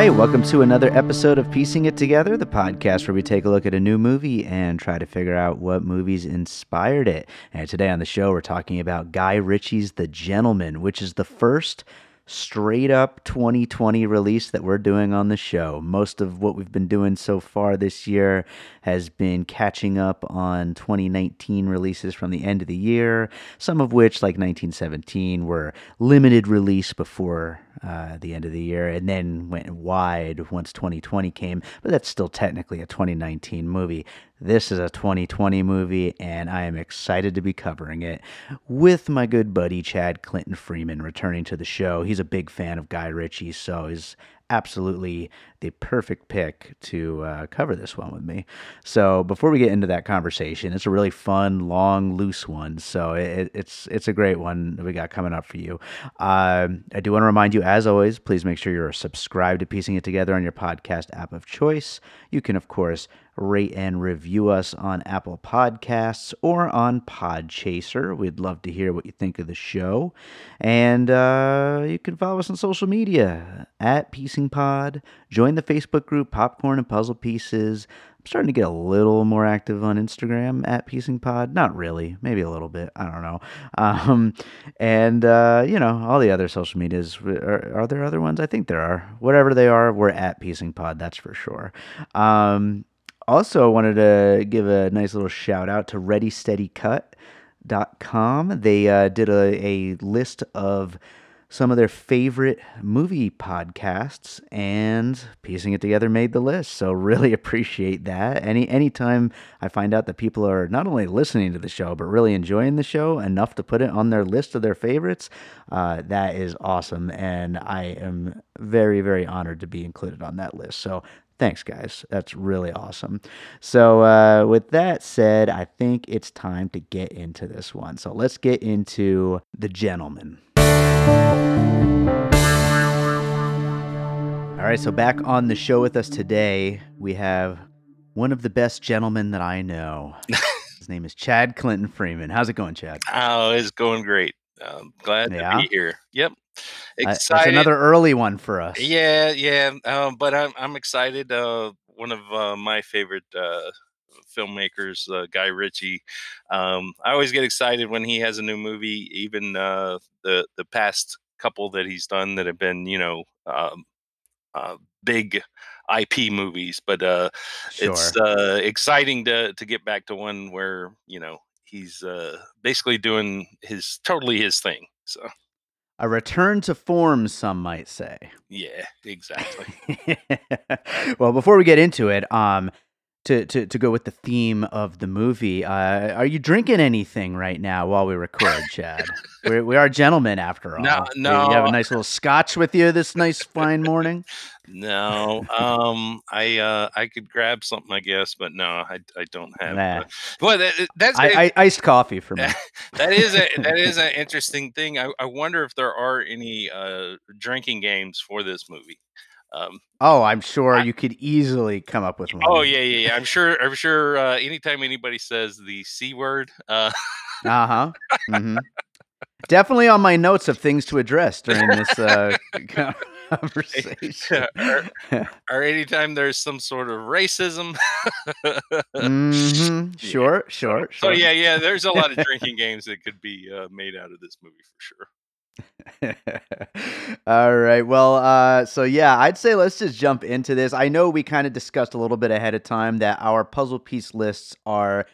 Right, welcome to another episode of Piecing It Together, the podcast where we take a look at a new movie and try to figure out what movies inspired it. And today on the show, we're talking about Guy Ritchie's The Gentlemen, which is the first straight up 2020 release that we're doing on the show. Most of what we've been doing so far this year has been catching up on 2019 releases from the end of the year, some of which, like 1917, were limited release before uh, the end of the year and then went wide once 2020 came, but that's still technically a 2019 movie. This is a 2020 movie, and I am excited to be covering it with my good buddy Chad Clinton Freeman returning to the show. He's a big fan of Guy Ritchie, so he's absolutely the perfect pick to uh, cover this one with me. So before we get into that conversation, it's a really fun, long, loose one. So it, it's it's a great one that we got coming up for you. Um, I do want to remind you, as always, please make sure you're subscribed to Piecing It Together on your podcast app of choice. You can, of course, rate and review us on Apple Podcasts or on Podchaser. We'd love to hear what you think of the show. And uh, you can follow us on social media at Piecing Pod. Join the Facebook group Popcorn and Puzzle Pieces. I'm starting to get a little more active on Instagram at Piecing Pod. Not really, maybe a little bit. I don't know. Um, and uh, you know all the other social medias. Are, are, there other ones? I think there are. Whatever they are, we're at Piecing Pod. That's for sure. Um, also, I wanted to give a nice little shout out to ReadySteadyCut.com. They uh, did a, a list of some of their favorite movie podcasts and piecing it together made the list. So really appreciate that. Any anytime i find out that people are not only listening to the show but really enjoying the show enough to put it on their list of their favorites uh, that is awesome. And i am very very honored to be included on that list. So Thanks, guys. That's really awesome. So, uh, with that said, I think it's time to get into this one. So, let's get into The Gentlemen. All right, so back on the show with us today, we have one of the best gentlemen that I know. His name is Chad Clinton Freeman. How's it going, Chad? Oh, it's going great. I'm glad yeah. to be here. Yep. Excited. That's another early one for us. Yeah, yeah. Um, but I'm I'm excited. Uh, one of uh, my favorite uh, filmmakers, uh, Guy Ritchie. Um, I always get excited when he has a new movie. Even uh, the the past couple that he's done that have been, you know, um, uh, big IP movies. But uh, sure. it's uh, exciting to to get back to one where you know he's uh, basically doing his totally his thing. So a return to form, some might say. Yeah, exactly. well, before we get into it, um, to, to, to go with the theme of the movie, uh, are you drinking anything right now while we record, Chad? We're, we are gentlemen after all. No, no. You have a nice little scotch with you this nice fine morning. No, um, I uh, I could grab something, I guess, but no, I, I don't have. Nah. Uh, well, that, that's I, I, iced coffee for me. that is a that is an interesting thing. I, I wonder if there are any uh, drinking games for this movie. Um, oh, I'm sure I, you could easily come up with one. Oh yeah, yeah, yeah. I'm sure. I'm sure. Uh, anytime anybody says the c word, uh huh. Mm-hmm. Definitely on my notes of things to address during this uh, conversation. or, or, anytime there's some sort of racism. mm-hmm. Sure, sure, sure. So yeah, yeah. There's a lot of drinking games that could be uh, made out of this movie for sure. All right. Well, uh, so yeah, I'd say let's just jump into this. I know we kind of discussed a little bit ahead of time that our puzzle piece lists are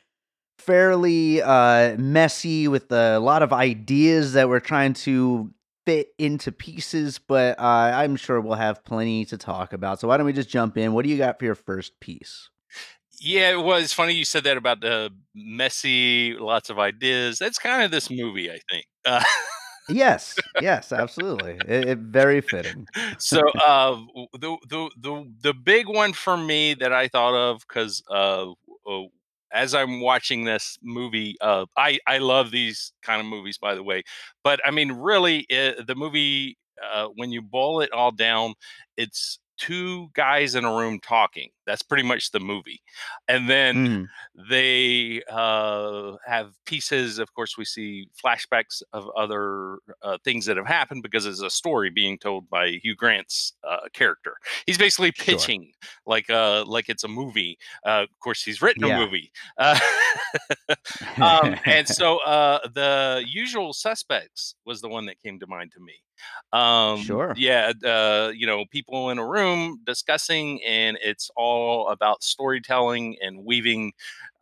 fairly uh, messy with a lot of ideas that we're trying to fit into pieces, but uh, I'm sure we'll have plenty to talk about. So why don't we just jump in? What do you got for your first piece? Yeah, it was funny you said that about the messy, lots of ideas. That's kind of this movie, I think. Yes, yes, absolutely. It, it very fitting. so uh, the the the the big one for me that I thought of because uh, uh, as I'm watching this movie, uh, I I love these kind of movies, by the way. But I mean, really, it, the movie uh, when you boil it all down, it's two guys in a room talking. That's pretty much the movie. And then Mhm. they uh, have pieces. Of course, we see flashbacks of other uh, things that have happened because it's a story being told by Hugh Grant's uh, character. He's basically Sure. pitching like uh, like it's a movie. Uh, of course, he's written a movie. Uh, um, and so uh, the usual suspects was the one that came to mind to me. Um, Sure. yeah, uh, you know, people in a room discussing, and it's all about storytelling and weaving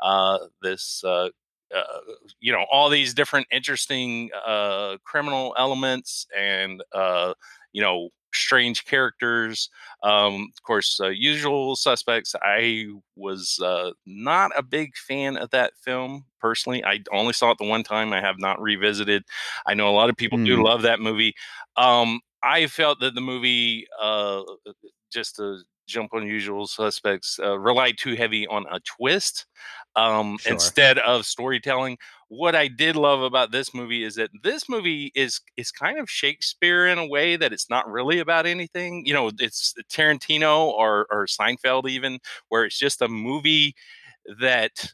uh, this. Uh, uh, you know all these different interesting uh, criminal elements and uh, you know strange characters um, of course uh, usual suspects i was uh, not a big fan of that film personally i only saw it the one time i have not revisited i know a lot of people do Mhm. love that movie um, i felt that the movie uh, just to jump on usual suspects uh, relied too heavy on a twist um, Sure. instead of storytelling what I did love about this movie is that this movie is is kind of Shakespeare in a way that it's not really about anything. You know, it's Tarantino or or Seinfeld even, where it's just a movie that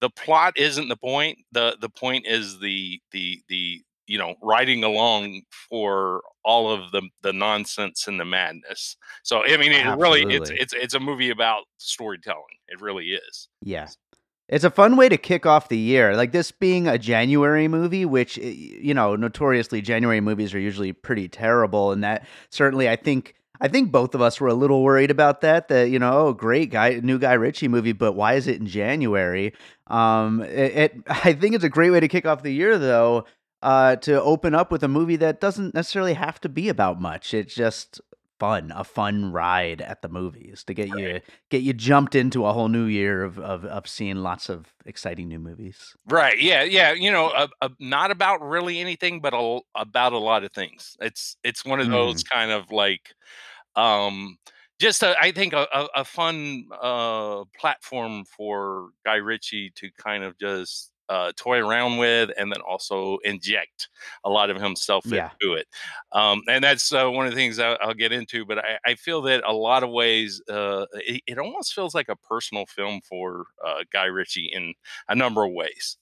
the plot isn't the point. The the point is the the the you know riding along for all of the the nonsense and the madness. So I mean, it really it's it's it's a movie about storytelling. It really is. Yeah. It's a fun way to kick off the year. Like this being a January movie, which you know, notoriously January movies are usually pretty terrible and that certainly I think I think both of us were a little worried about that that you know, oh great guy new Guy Ritchie movie, but why is it in January? Um it, it I think it's a great way to kick off the year though. Uh, to open up with a movie that doesn't necessarily have to be about much. It's just fun, a fun ride at the movies to get you get you jumped into a whole new year of of, of seeing lots of exciting new movies. Right. Yeah. Yeah. You know, uh, uh, not about really anything, but a, about a lot of things. It's it's one of those Mhm. kind of like, um, just a, I think a, a, a fun uh, platform for Guy Ritchie to kind of just uh, toy around with, and then also inject a lot of himself Yeah, into it. Um, and that's uh, one of the things I, I'll get into. But I, I feel that a lot of ways, uh, it, it almost feels like a personal film for uh, Guy Ritchie in a number of ways.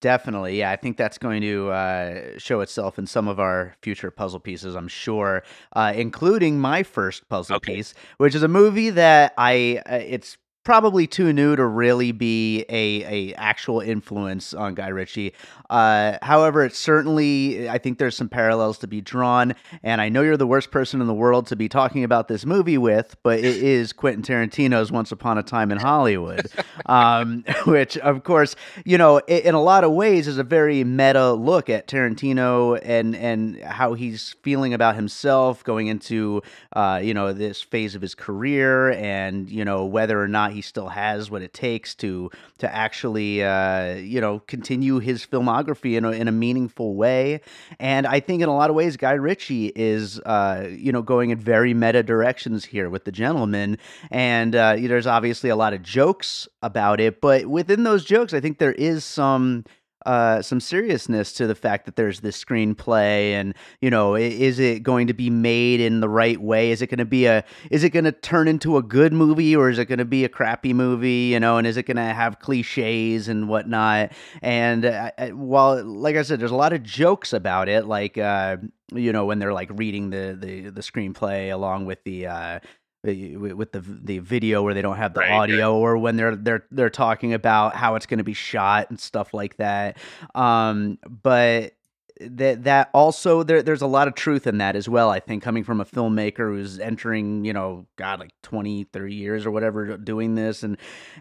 definitely. Yeah, I think that's going to uh, show itself in some of our future puzzle pieces, I'm sure, uh, including my first puzzle Okay. piece, which is a movie that I uh, it's probably too new to really be a a actual influence on Guy Ritchie. Uh, however, it's certainly I think there's some parallels to be drawn, and I know you're the worst person in the world to be talking about this movie with, but it is Quentin Tarantino's Once Upon a Time in Hollywood, um, which of course you know in a lot of ways is a very meta look at Tarantino and and how he's feeling about himself going into uh, you know this phase of his career and you know whether or not he still has what it takes to to actually uh, you know continue his filmography in a, in a meaningful way. And I think in a lot of ways Guy Ritchie is uh, you know going in very meta directions here with the gentlemen. And uh, there's obviously a lot of jokes about it but within those jokes I think there is some uh, some seriousness to the fact that there's this screenplay and you know is it going to be made in the right way? Is it going to be a is it going to turn into a good movie or is it going to be a crappy movie you know and is it going to have cliches and whatnot? And uh, uh, while like i said there's a lot of jokes about it like uh you know when they're like reading the the, the screenplay along with the uh with the the video where they don't have the Right, audio or when they're they're they're talking about how it's going to be shot and stuff like that. Um but that that also there there's a lot of truth in that as well i think coming from a filmmaker who's entering you know god like 20 30 years or whatever doing this and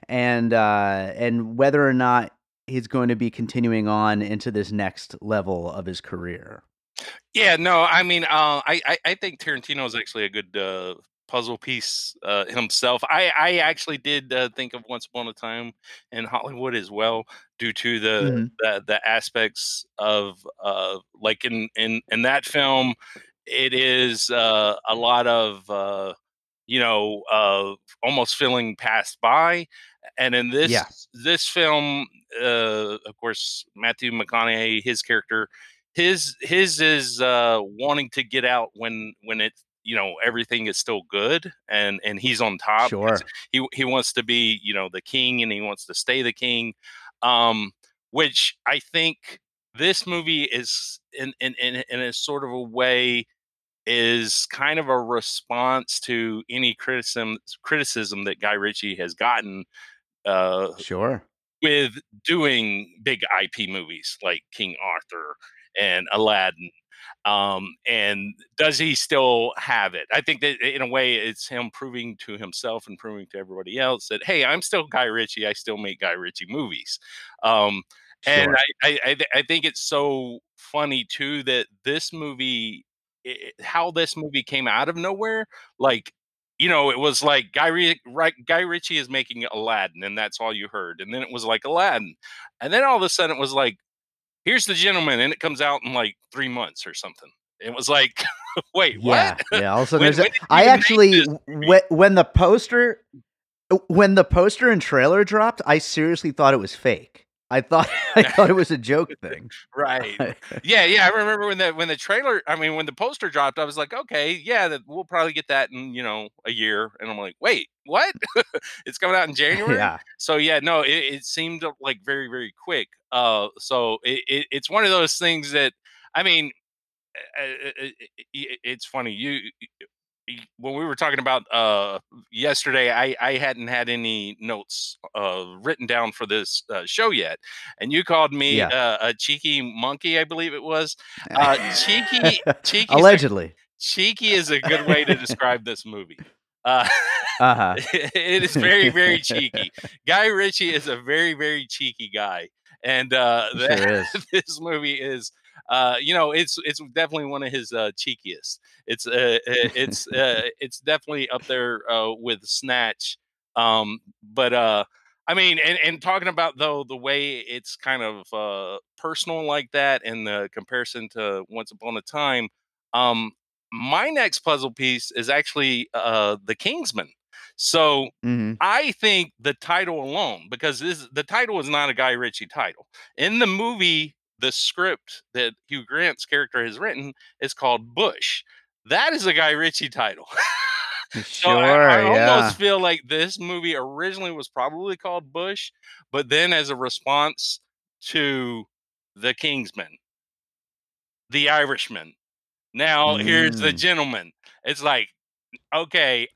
and uh and whether or not he's going to be continuing on into this next level of his career. Yeah no i mean uh i i, I think tarantino is actually a good uh puzzle piece uh, himself. I I actually did uh, think of Once Upon a Time in Hollywood as well, due to the mm-hmm. the, the, aspects of uh, like in in in that film, it is uh, a lot of uh, you know uh, almost feeling passed by, and in this yeah. this film, of course, Matthew McConaughey, his character his his is uh wanting to get out when when it you know everything is still good and and he's on top sure. he he wants to be you know the king and he wants to stay the king um which i think this movie is in in in, in a sort of a way is kind of a response to any criticism criticism that guy ritchie has gotten uh sure. with doing big ip movies like king arthur and aladdin um, and does he still have it? I think that in a way, it's him proving to himself and proving to everybody else that hey, I'm still Guy Ritchie. I still make Guy Ritchie movies. Um, sure. And I, I, I think it's so funny too that this movie, it, how this movie came out of nowhere, like you know, it was like Guy, Guy Ritchie is making Aladdin, and that's all you heard. And then it was like Aladdin, and then all of a sudden it was like here's the gentlemen, and it comes out in like three months or something. It was like, wait, yeah, what? Yeah. Also, when, when I actually when, when the poster when the poster and trailer dropped, I seriously thought it was fake. I thought I thought it was a joke thing. right. Yeah, yeah. I remember when the when the trailer, I mean, when the poster dropped, I was like, okay, yeah, that we'll probably get that in you know a year. And I'm like, wait, what? it's coming out in January. Yeah. So yeah, no, it, it seemed uh, like very very quick. Uh, so it, it, it's one of those things that I mean, eh, eh, eh, it's funny you when we were talking about uh, yesterday, I, I hadn't had any notes uh, written down for this uh, show yet, and you called me yeah. Uh, a cheeky monkey, I believe it was. Uh, cheeky, cheeky, allegedly. cheeky is a good way to describe this movie. Uh, uh-huh. it is very, very cheeky. Guy Ritchie is a very, very cheeky guy, and uh, sure this movie is uh, you know, it's it's definitely one of his uh, cheekiest. It's uh, it's uh, it's definitely up there uh, with Snatch. Um, but uh, I mean, and, and talking about though the way it's kind of uh, personal like that, and the comparison to Once Upon a Time. Um, my next puzzle piece is actually uh, the Kingsman. So mm-hmm. I think the title alone, because this the title is not a Guy Ritchie title. In the movie, the script that Hugh Grant's character has written is called Bush. That is a Guy Ritchie title. so sure, I, I yeah. almost feel like this movie originally was probably called Bush, but then as a response to The Kingsman, The Irishman, now mm. here's The Gentlemen. It's like, okay,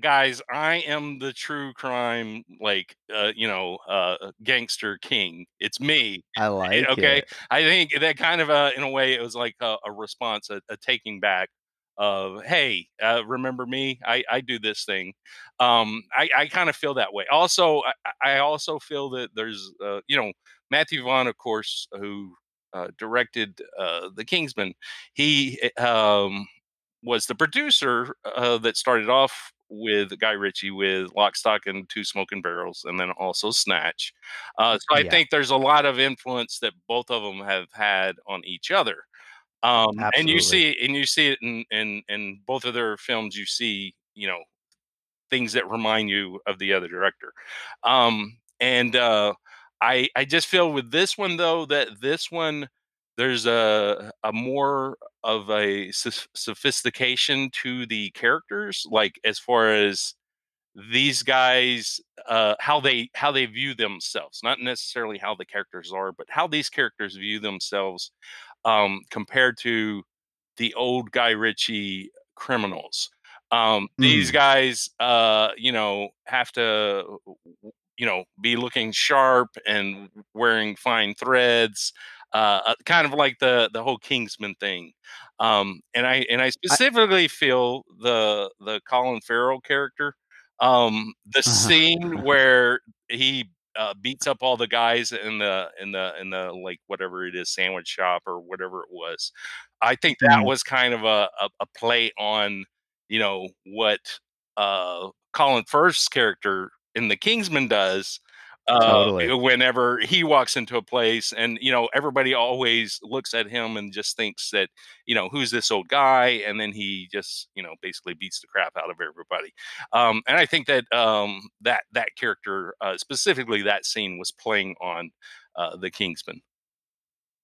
guys, I am the true crime, like, uh, you know, uh, gangster king. It's me. I like it, okay? It. I think that kind of, uh, in a way, it was like a, a response, a, a, taking back of, hey, uh, remember me? I, I do this thing. Um, I, I kind of feel that way. Also, I, I also feel that there's, uh, you know, Matthew Vaughn, of course, who uh, directed uh, The Kingsman, he eh, um, was the producer uh, that started off with Guy Ritchie with Lock, Stock, and Two Smoking Barrels, and then also Snatch. Uh, so I yeah. think there's a lot of influence that both of them have had on each other. Um, and you see, and you see it in, in in both of their films. You see, you know, things that remind you of the other director. Um, and uh, I I just feel with this one though that this one there's a a more of a sophistication to the characters like as far as these guys uh how they how they view themselves not necessarily how the characters are but how these characters view themselves um compared to the old guy ritchie criminals um mm. these guys uh you know have to you know be looking sharp and wearing fine threads uh, uh, kind of like the the whole Kingsman thing. Um, and I and I specifically I, feel the the Colin Farrell character, um, the uh-huh. scene where he uh, beats up all the guys in the in the in the like whatever it is sandwich shop or whatever it was. I think that mm. was kind of a, a, a play on you know what uh, Colin Firth's character in the Kingsman does uh, totally. whenever he walks into a place and you know everybody always looks at him and just thinks that you know who's this old guy? And then he just you know basically beats the crap out of everybody. Um, and i think that um, that that character uh, specifically that scene was playing on uh, the kingsman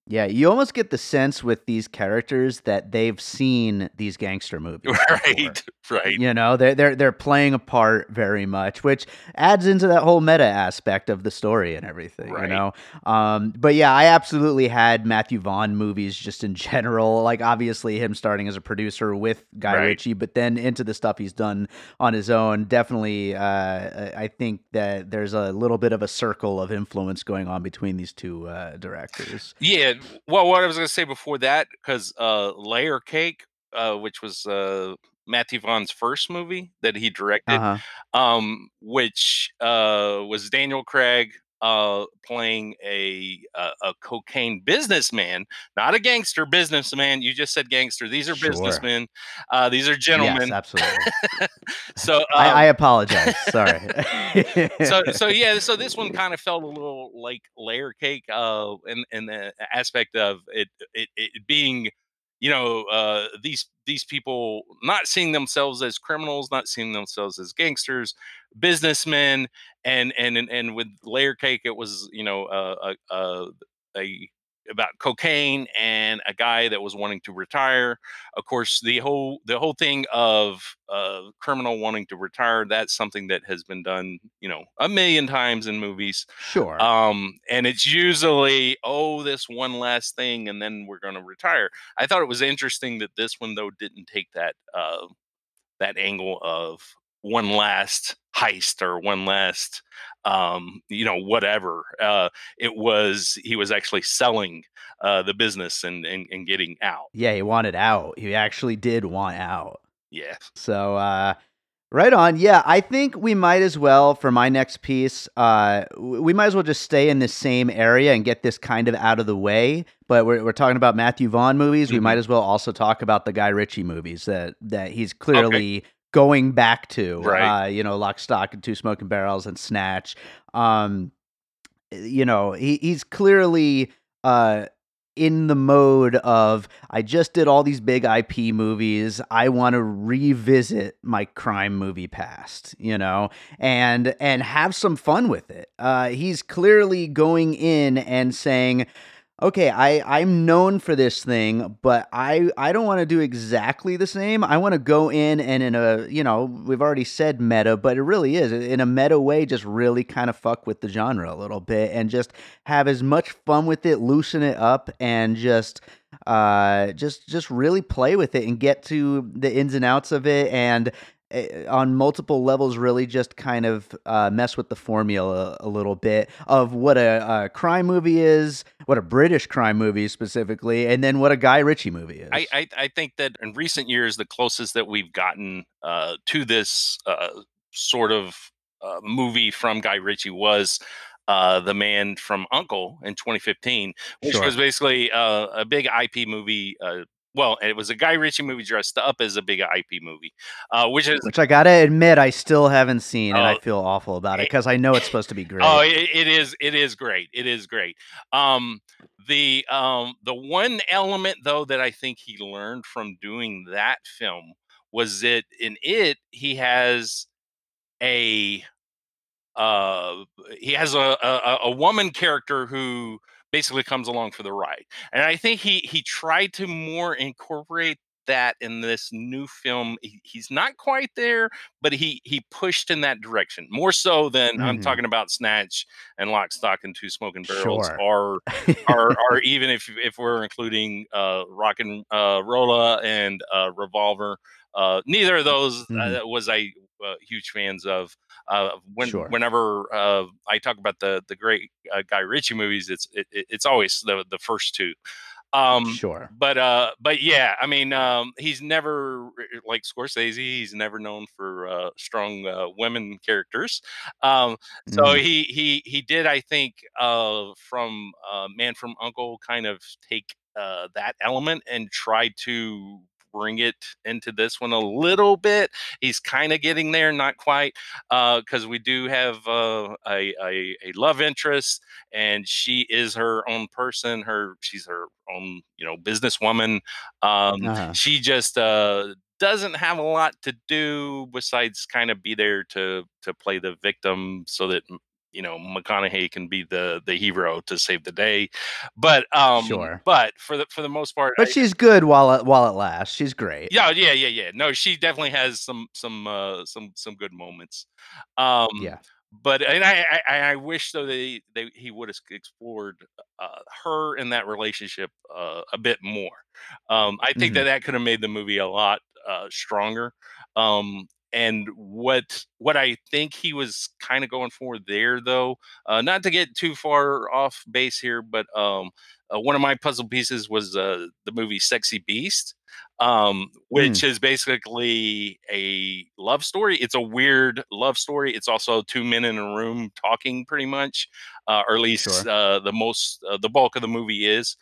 yeah, you almost get the sense with these characters that they've seen these gangster movies. Right. Before. Right. You know, they're they're they're playing a part very much, which adds into that whole meta aspect of the story and everything, right. you know. Um, but yeah, I absolutely had Matthew Vaughn movies just in general. Like obviously him starting as a producer with Guy right. Ritchie, but then into the stuff he's done on his own. Definitely uh, I think that there's a little bit of a circle of influence going on between these two uh, directors. Yeah, well, what I was going to say before that, because uh, Layer Cake, uh, which was uh, Matthew Vaughn's first movie that he directed, uh-huh. um, which uh, was Daniel Craig uh, playing a, a, a cocaine businessman, not a gangster businessman. You just said gangster. These are sure. businessmen. Uh, these are gentlemen. Yes, absolutely. so um, I, I, apologize. Sorry. so so yeah. So this one kind of felt a little like layer cake, uh, in in the aspect of it it, it being you know uh, these these people not seeing themselves as criminals not seeing themselves as gangsters businessmen and and and, and with layer cake it was you know uh, a, a, a about cocaine and a guy that was wanting to retire. Of course, the whole the whole thing of uh, criminal wanting to retire that's something that has been done, you know, a million times in movies. Sure. Um, and it's usually oh this one last thing and then we're going to retire. I thought it was interesting that this one though didn't take that uh, that angle of one last heist or one last um, you know whatever uh, it was he was actually selling uh, the business and, and and getting out yeah he wanted out he actually did want out yeah so uh Right on. Yeah, I think we might as well for my next piece. Uh, we might as well just stay in the same area and get this kind of out of the way. But we're we're talking about Matthew Vaughn movies. Mm-hmm. We might as well also talk about the Guy Ritchie movies that that he's clearly okay going back to, right. uh, you know, Lock, Stock, and Two Smoking Barrels and Snatch. Um, you know, he, he's clearly uh, in the mode of I just did all these big IP movies. I want to revisit my crime movie past, you know, and and have some fun with it. Uh, he's clearly going in and saying okay, I I'm known for this thing, but I I don't want to do exactly the same. I want to go in and in a you know we've already said meta, but it really is in a meta way. Just really kind of fuck with the genre a little bit and just have as much fun with it, loosen it up, and just uh just just really play with it and get to the ins and outs of it and on multiple levels really just kind of uh, mess with the formula a little bit of what a, a, crime movie is, what a British crime movie specifically, and then what a Guy Ritchie movie is. I, I, I think that in recent years, the closest that we've gotten uh, to this uh, sort of uh, movie from Guy Ritchie was uh, the man from U.N.C.L.E. in 2015, which sure. was basically uh, a big IP movie uh, well, it was a Guy Ritchie movie dressed up as a big IP movie, uh, which is which I gotta admit I still haven't seen, and I oh, feel awful about it because I know it's supposed to be great. Oh, it, it is. It is great. It is great. Um, the um, the one element though that I think he learned from doing that film was that in it he has a uh he has a, a, a woman character who basically comes along for the ride. And I think he he tried to more incorporate that in this new film. He, he's not quite there, but he he pushed in that direction more so than mm-hmm. I'm talking about Snatch and Lock, Stock, and Two Smoking Barrels, sure. or, or or even if if we're including uh, Rock and uh, Rolla and uh, Revolver. Uh, neither of those mm-hmm. uh, was I uh, huge fans of. Uh, when Sure. whenever uh, I talk about the the great uh, Guy Ritchie movies, it's it, it's always the the first two. Um, Sure. but uh, but yeah, I mean, um, he's never like Scorsese. He's never known for uh, strong uh, women characters. Um, so Mhm. he he he did, I think, uh, from uh, Man from U.N.C.L.E., kind of take uh, that element and try to bring it into this one a little bit. He's kind of getting there, not quite, because we do have uh, a, a a love interest, and she is her own person. Her she's her own you know businesswoman. Um, Uh-huh. she just uh, doesn't have a lot to do besides kind of be there to to play the victim so that you know McConaughey can be the the hero to save the day. But um Sure. but for the for the most part But I, she's good while it while it lasts. She's great. yeah yeah yeah yeah no she definitely has some some uh some some good moments. Um Yeah. but and I, I I wish though they they he would have explored uh, her in that relationship uh, a bit more. Um, I think that Mhm. that could have made the movie a lot uh, stronger. Um, and what what I think he was kind of going for there, though, uh, not to get too far off base here, but um, uh, one of my puzzle pieces was uh, the movie Sexy Beast, um, Mm. which is basically a love story. It's a weird love story. It's also two men in a room talking, pretty much, uh, or at least Sure. uh, the most uh, the bulk of the movie is.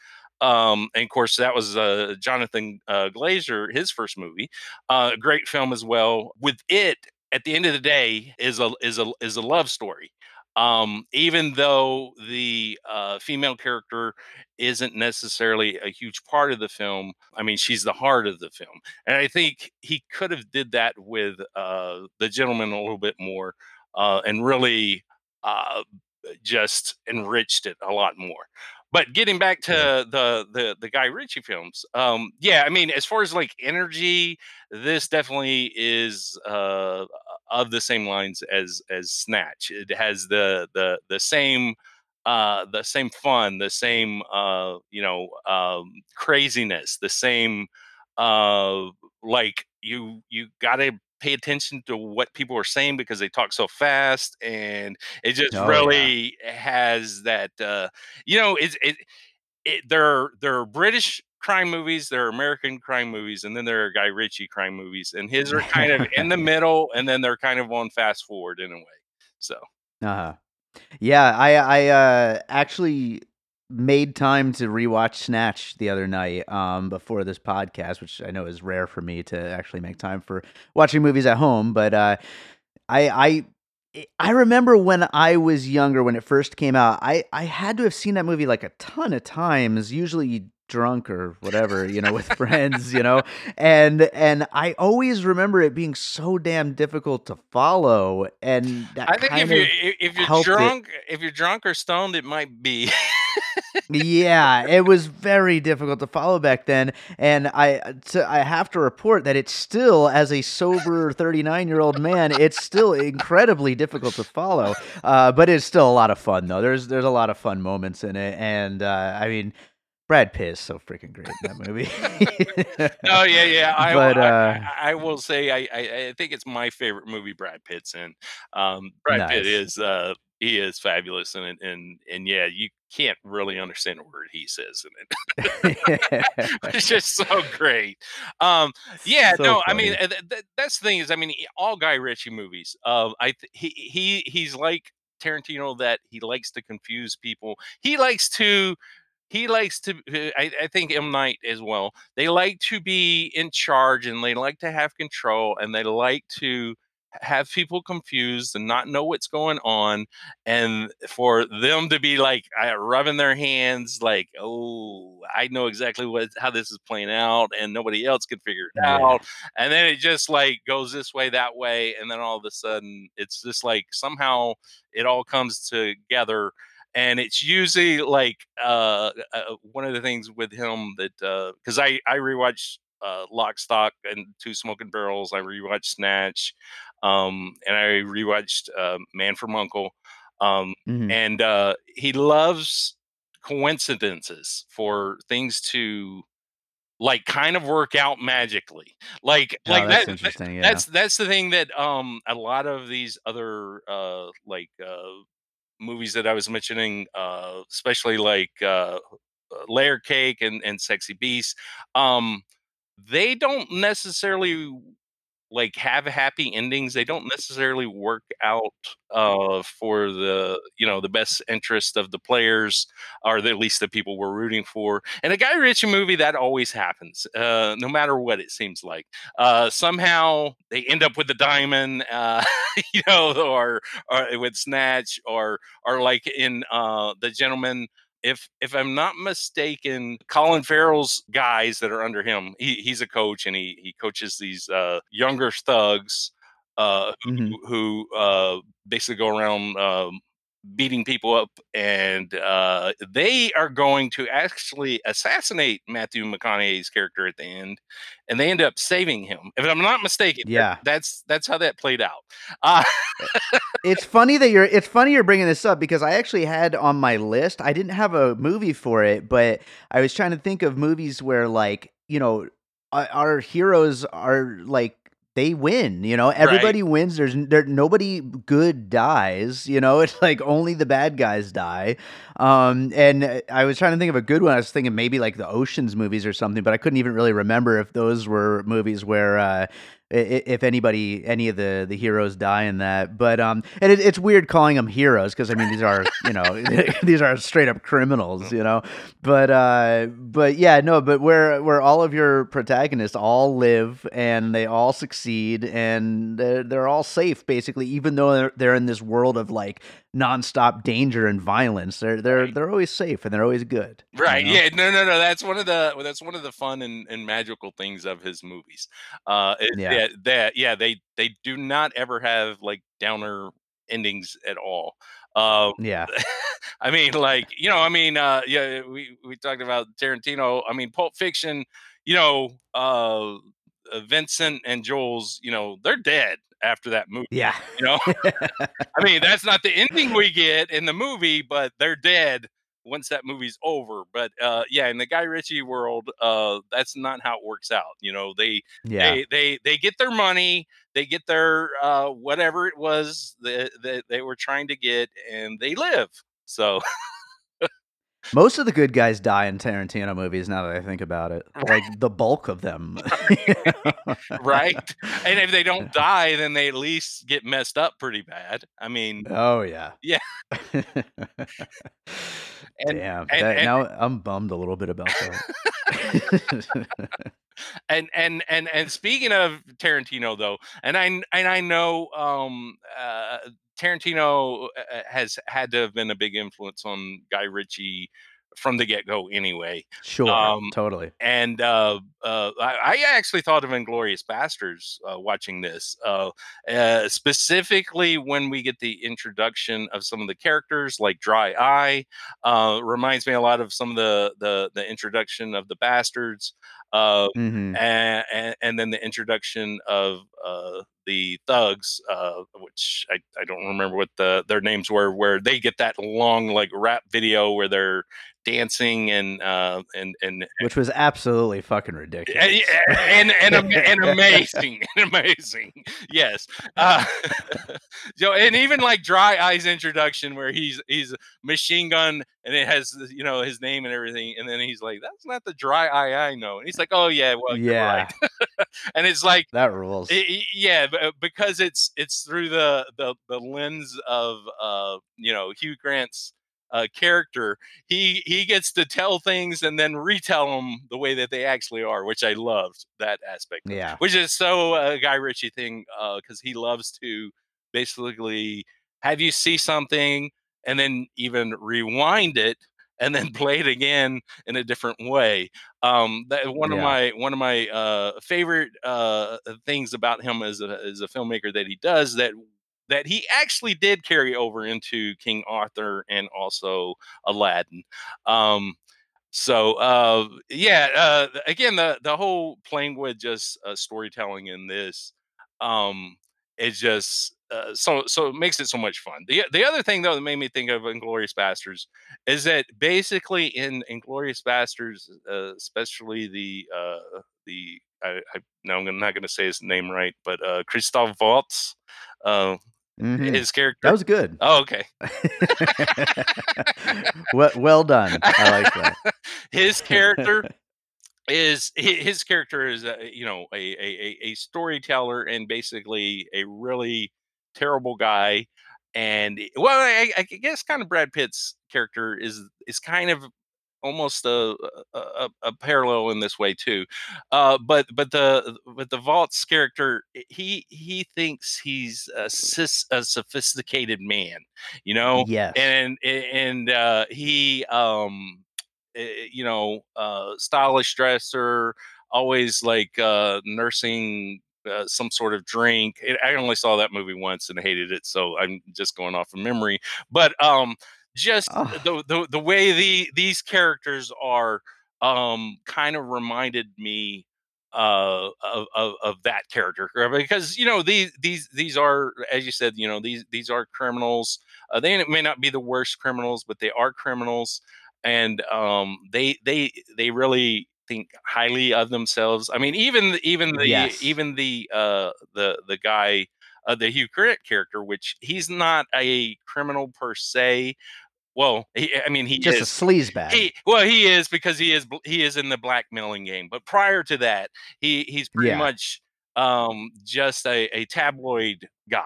Um, and of course, that was uh, Jonathan uh, Glazer, his first movie. Uh, great film as well. With it, at the end of the day, is a is a is a love story. Um, even though the uh, female character isn't necessarily a huge part of the film, I mean, she's the heart of the film, and I think he could have did that with uh, the gentlemen a little bit more, uh, and really uh, just enriched it a lot more. But getting back to Sure. the the the Guy Ritchie films, um, yeah, I mean, as far as like energy, this definitely is uh, of the same lines as as Snatch. It has the the the same uh the same fun, the same uh you know um craziness, the same uh like you you got to pay attention to what people are saying because they talk so fast and it just Oh yeah. really has that uh you know it's it, it there are there are British crime movies, there are American crime movies, and then there are Guy Ritchie crime movies, and his are kind of in the middle, and then they're kind of on fast forward in a way. So uh-huh. Yeah, I I uh actually made time to rewatch Snatch the other night um before this podcast, which I know is rare for me to actually make time for watching movies at home, but uh I I I remember when I was younger when it first came out, I I had to have seen that movie like a ton of times, usually drunk or whatever, you know, with friends, you know. And and I always remember it being so damn difficult to follow and that I think if you if you're helped it drunk, if you're drunk or stoned, it might be. Yeah, it was very difficult to follow back then, and I to, I have to report that it's still, as a sober thirty nine year old man, it's still incredibly difficult to follow. Uh, but it's still a lot of fun though. There's there's a lot of fun moments in it, and uh, I mean, Brad Pitt is so freaking great in that movie. No, yeah, yeah. I, but I, uh, I, I will say I, I, I think it's my favorite movie Brad Pitt's in. Um, Brad Pitt is uh, he is fabulous it, and and yeah, you can't really understand a word he says in it. it's just so great. Um, yeah, so no, I mean uh, th- th- that's the thing is, I mean, all Guy Ritchie movies. Uh, I th- he he he's like Tarantino that he likes to confuse people. He likes to he likes to uh, I, I think m night as well they like to be in charge and they like to have control and they like to have people confused and not know what's going on and for them to be like uh, rubbing their hands like oh i know exactly what how this is playing out and nobody else can figure it out and then it just like goes this way that way and then all of a sudden it's just like somehow it all comes together and it's usually like uh, uh one of the things with him that because I I rewatched uh, Lock, Stock, and Two Smoking Barrels. I rewatched Snatch, um, and I rewatched uh, Man from Uncle. Um, hmm and uh, he loves coincidences for things to like kind of work out magically. Like Oh, like that's that. Yeah. that's that's the thing that um a lot of these other uh like uh movies that I was mentioning uh especially like uh Layer Cake and and Sexy Beast um they don't necessarily like have happy endings they don't necessarily work out uh for the you know the best interest of the players or the, at least the people we're rooting for and a guy ritchie movie that always happens uh no matter what it seems like uh somehow they end up with the diamond uh you know or or with snatch or or like in uh the gentlemen if if I'm not mistaken, Colin Farrell's guys that are under him, he, he's a coach and he he coaches these uh, younger thugs uh, Mhm. who, who uh, basically go around um, beating people up, and uh, they are going to actually assassinate Matthew McConaughey's character at the end, and they end up saving him. If I'm not mistaken, Yeah. that's that's how that played out. Uh, it's funny that you're it's funny you're bringing this up because I actually had on my list I didn't have a movie for it but I was trying to think of movies where like you know our heroes are like they win you know? Everybody wins. There's there nobody good dies you know? It's like only the bad guys die. Um and uh, I was trying to think of a good one. I was thinking maybe like the Oceans movies or something but I couldn't even really remember if those were movies where uh if anybody any of the the heroes die in that. But um and it, it's weird calling them heroes because i mean these are you know these are straight up criminals you know? But uh but yeah no but where where all of your protagonists all live and they all succeed and they're, they're all safe basically even though they're, they're in this world of like nonstop danger and violence they're they're Right. they're always safe and they're always good you right know? yeah no no no that's one of the that's one of the fun and, and magical things of his movies uh is Yeah. that, that yeah they they do not ever have like downer endings at all uh yeah i mean like you know i mean uh yeah we we talked about tarantino i mean pulp fiction you know uh uh, vincent and jules you know they're dead after that movie yeah you know I mean, that's not the ending we get in the movie, but they're dead once that movie's over. But uh, yeah, in the Guy Ritchie world, uh, that's not how it works out. You know, they yeah they they they get their money, they get their uh, whatever it was that, that they were trying to get, and they live. So Most of the good guys die in Tarantino movies. Now that I think about it, like the bulk of them, right, and if they don't die, then they at least get messed up pretty bad. I mean, Oh yeah, Yeah. And- Damn. and- that- and- now I'm bummed a little bit about that. and and and and speaking of Tarantino though, and I and I know um uh Tarantino uh, has had to have been a big influence on Guy Ritchie from the get go anyway. sure, Um, totally. And uh, uh, I, I actually thought of Inglourious Basterds uh, watching this, uh, uh, specifically when we get the introduction of some of the characters, like Dry Eye. Uh, reminds me a lot of some of the the, the introduction of the Bastards. Uh, hmm and, and and then the introduction of uh, the thugs, uh, which I, I don't remember what the their names were, where they get that long like rap video where they're dancing and uh, and and Which was absolutely fucking ridiculous. and and, and, and amazing, and amazing, yes. Uh, so and even like Dry Eyes introduction where he's he's machine gun and it has you know his name and everything, and then he's like, "That's not the Dry Eye I know," and he's like, "Oh yeah, well you're yeah, right." and it's like that rules. I- I- yeah uh, because it's it's through the the, the lens of uh you know hugh grant's uh, character he he gets to tell things and then retell them the way that they actually are which i loved that aspect of yeah, which is so a guy ritchie thing uh, because he loves to basically have you see something and then even rewind it and then play it again in a different way. Um that one of my one of my uh favorite uh things about him as a as a filmmaker that he does that that he actually did carry over into king arthur and also aladdin. Um so uh yeah uh again the the whole playing with just uh, storytelling in this um is just uh, so so it makes it so much fun. The the other thing though that made me think of Inglourious Basterds is that basically in Inglourious Basterds, uh, especially the uh, the I, I now I'm not going to say his name right, but uh, Christoph Waltz, uh, Mhm. his character. That was good. oh, okay. well, well done. I like that. his character is his character is uh, you know a, a a- a storyteller and basically a really terrible guy and well I, I guess kind of brad pitt's character is is kind of almost a a, a, parallel in this way too uh but but the but the Waltz character he he thinks he's a, sis, a sophisticated man you know Yes. and and uh he um eh, you know uh stylish dresser always like uh nursing uh, some sort of drink It- i only saw that movie once and hated it so i'm just going off of memory but um just Oh. the, the the way the these characters are um kind of reminded me uh of, of of that character uh, because you know these these these are as you said you know these these are criminals uh, they may not be the worst criminals but they are criminals and um they they they really think highly of themselves i mean even even the Yes. even the uh the the guy uh, the Hugh Grant character, which he's not a criminal per se. Well, he, I mean, he Just a is. sleazebag. He well, he is because he is he is in the blackmailing game. But prior to that, he he's pretty Yeah. much um just a, a tabloid guy.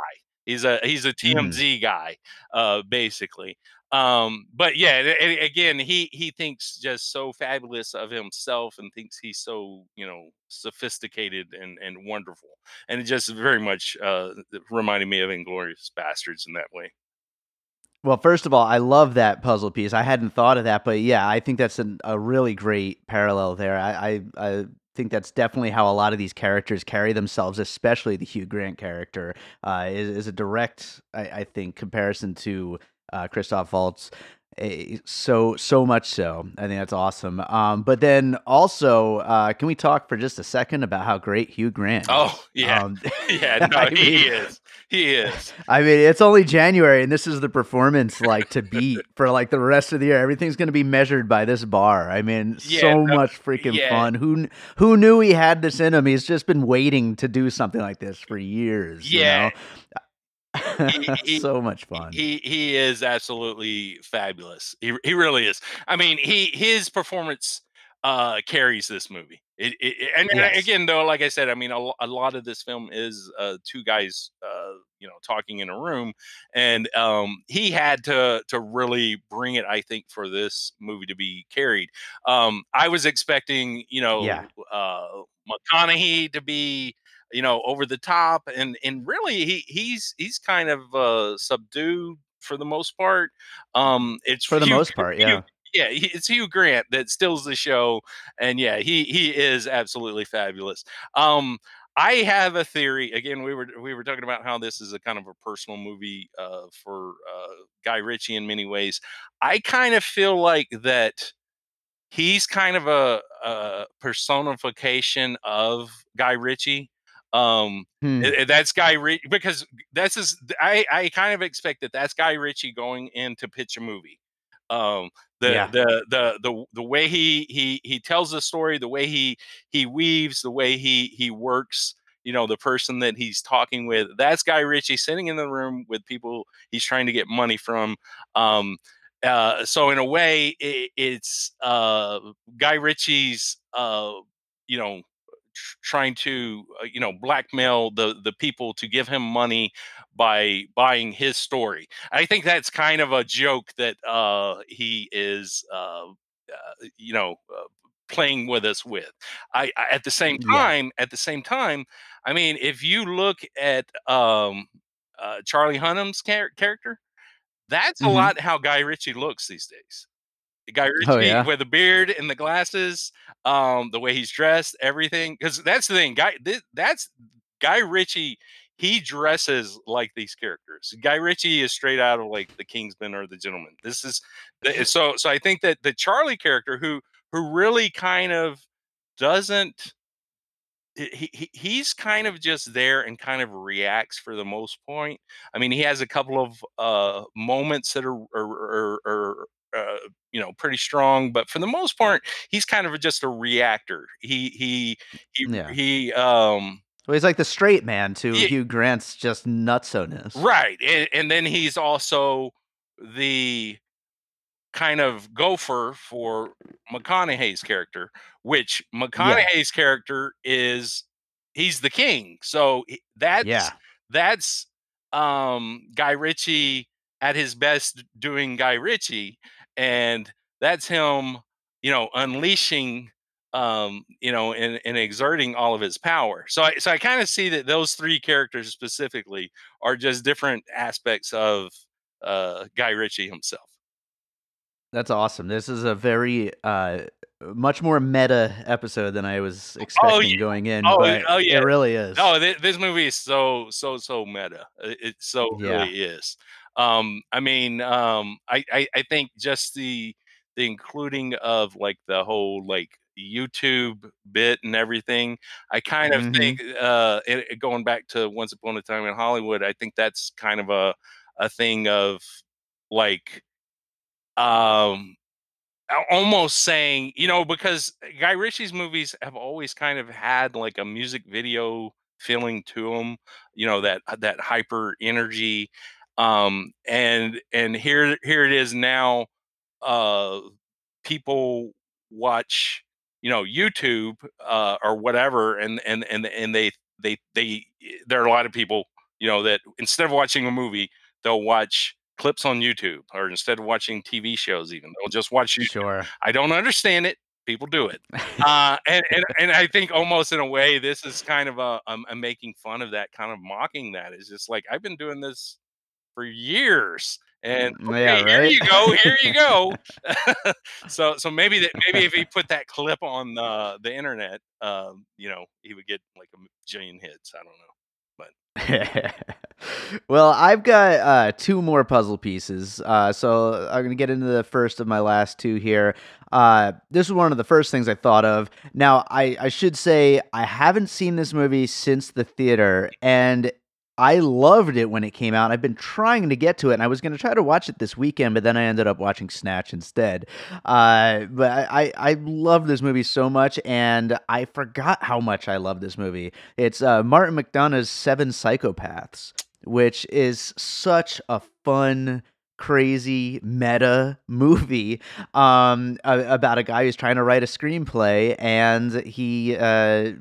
He's a he's a Mm. TMZ guy, uh, basically. Um, but yeah, again, he he thinks just so fabulous of himself and thinks he's so you know sophisticated and and wonderful, and it just very much uh reminded me of Inglourious Basterds in that way. Well, first of all, I love that puzzle piece. I hadn't thought of that, but yeah, I think that's an, a really great parallel there. I, I, I think that's definitely how a lot of these characters carry themselves, especially the Hugh Grant character, uh, is, is a direct, I, I think, comparison to uh, Christoph Waltz. Eh, So so much so, I think that's awesome. Um, but then also, uh, can we talk for just a second about how great Hugh Grant? is? Oh yeah, Um, yeah, no, I he mean- is, he is. I mean, it's only January, and this is the performance like to beat for like the rest of the year. Everything's going to be measured by this bar. I mean, Yeah, so no, much freaking yeah. fun. Who who knew he had this in him? He's just been waiting to do something like this for years. you Yeah. know? He- he- so much fun. He he is absolutely fabulous. He he really is. I mean, he his performance uh carries this movie. It, it, and Yes. again though, like I said, I mean a, a lot of this film is uh two guys uh you know talking in a room and um he had to to really bring it I think for this movie to be carried. Um I was expecting, you know, Yeah. uh McConaughey to be you know over the top and and really he he's he's kind of uh subdued for the most part um it's for the Hugh- most part, Hugh- yeah. yeah it's hugh grant that steals the show and yeah he he is absolutely fabulous um i have a theory again we were we were talking about how this is a kind of a personal movie uh for uh guy ritchie in many ways i kind of feel like that he's kind of a, a personification of guy ritchie um Hmm. That's Guy Ritchie because that's his. I I kind of expect that that's Guy Ritchie going in to pitch a movie. Um, the Yeah. the the the the way he he he tells the story, the way he he weaves, the way he he works. You know, the person that he's talking with. That's Guy Ritchie sitting in the room with people he's trying to get money from. Um, uh, so in a way, it, it's uh, Guy Ritchie's. Uh, you know, tr- trying to uh, you know blackmail the the people to give him money by buying his story i think that's kind of a joke that uh he is uh, uh you know uh, playing with us with I, I at the same Yeah. time at the same time i mean if you look at um uh, charlie hunnam's char- character that's a Mhm. lot how guy ritchie looks these days Guy Ritchie Oh, yeah? with the beard and the glasses, um, the way he's dressed, everything. Because that's the thing, Guy. This, that's Guy Ritchie. He dresses like these characters. Guy Ritchie is straight out of like the Kingsman or the Gentlemen. This is the, so. So I think that the Charlie character, who who really kind of doesn't he, he he's kind of just there and kind of reacts for the most point. I mean, he has a couple of uh, moments that are, are, are, are uh, you know pretty strong, but for the most part, he's kind of just a reactor. He he he Yeah. he um Well, he's like the straight man to Yeah. Hugh Grant's just nutsoness. right, and, and then he's also the kind of gopher for McConaughey's character, which McConaughey's character is he's the king. So that's Yeah. that's um Guy Ritchie at his best doing Guy Ritchie and that's him, you know, unleashing um you know and, and exerting all of his power so i so i kind of see that those three characters specifically are just different aspects of uh guy ritchie himself That's awesome. This is a very uh much more meta episode than I was expecting yeah. going in, Oh, but oh, yeah. it really is. No, th- this movie is so so so meta. It, it so Yeah. really is. Um, I mean, um, I, I I think just the the including of like the whole like YouTube bit and everything. I kind of Mhm. think uh, it, it- going back to Once Upon a Time in Hollywood, I think that's kind of a a thing of like um almost saying, you know, because Guy Ritchie's movies have always kind of had like a music video feeling to them, you know, that that hyper energy. Um, and and here here it is now. Uh, people watch, you know, YouTube uh, or whatever, and and and and they they they there are a lot of people, you know, that instead of watching a movie, they'll watch clips on YouTube, or instead of watching TV shows, even they'll just watch YouTube. Sure. I don't understand it. People do it, uh, and, and and I think almost in a way, this is kind of a, a, a making fun of that, kind of mocking that. It's just like I've been doing this for years, and Mm, okay, yeah, here you go, here you go. so so maybe that maybe if he put that clip on the the internet, um, you know, he would get like a jillion hits. I don't know. well, I've got uh, two more puzzle pieces. Uh, so I'm going to get into the first of my last two here. Uh, this is one of the first things I thought of. Now, I, I should say I haven't seen this movie since the theater, and I loved it when it came out. I've been trying to get to it, and I was going to try to watch it this weekend, but then I ended up watching Snatch instead. Uh, but I, I, I love this movie so much, and I forgot how much I love this movie. It's uh, Martin McDonagh's Seven Psychopaths, which is such a fun, crazy meta movie um, about a guy who's trying to write a screenplay, and he uh,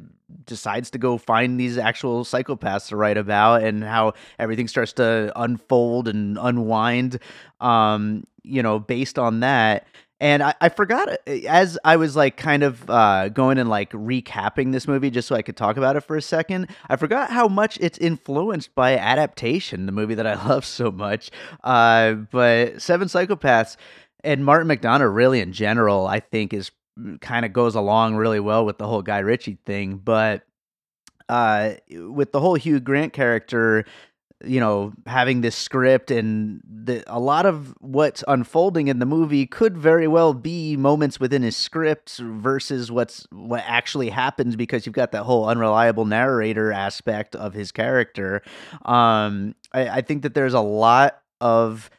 decides to go find these actual psychopaths to write about, and how everything starts to unfold and unwind. Um, you know, based on that. And I, I forgot as I was like kind of uh, going and like recapping this movie just so I could talk about it for a second. I forgot how much it's influenced by adaptation, the movie that I love so much. Uh, but Seven Psychopaths and Martin McDonagh, really in general, I think is kind of goes along really well with the whole Guy Ritchie thing. But uh, with the whole Hugh Grant character, you know, having this script and the a lot of what's unfolding in the movie could very well be moments within his script versus what's what actually happens because you've got that whole unreliable narrator aspect of his character. Um, I, I think that there's a lot of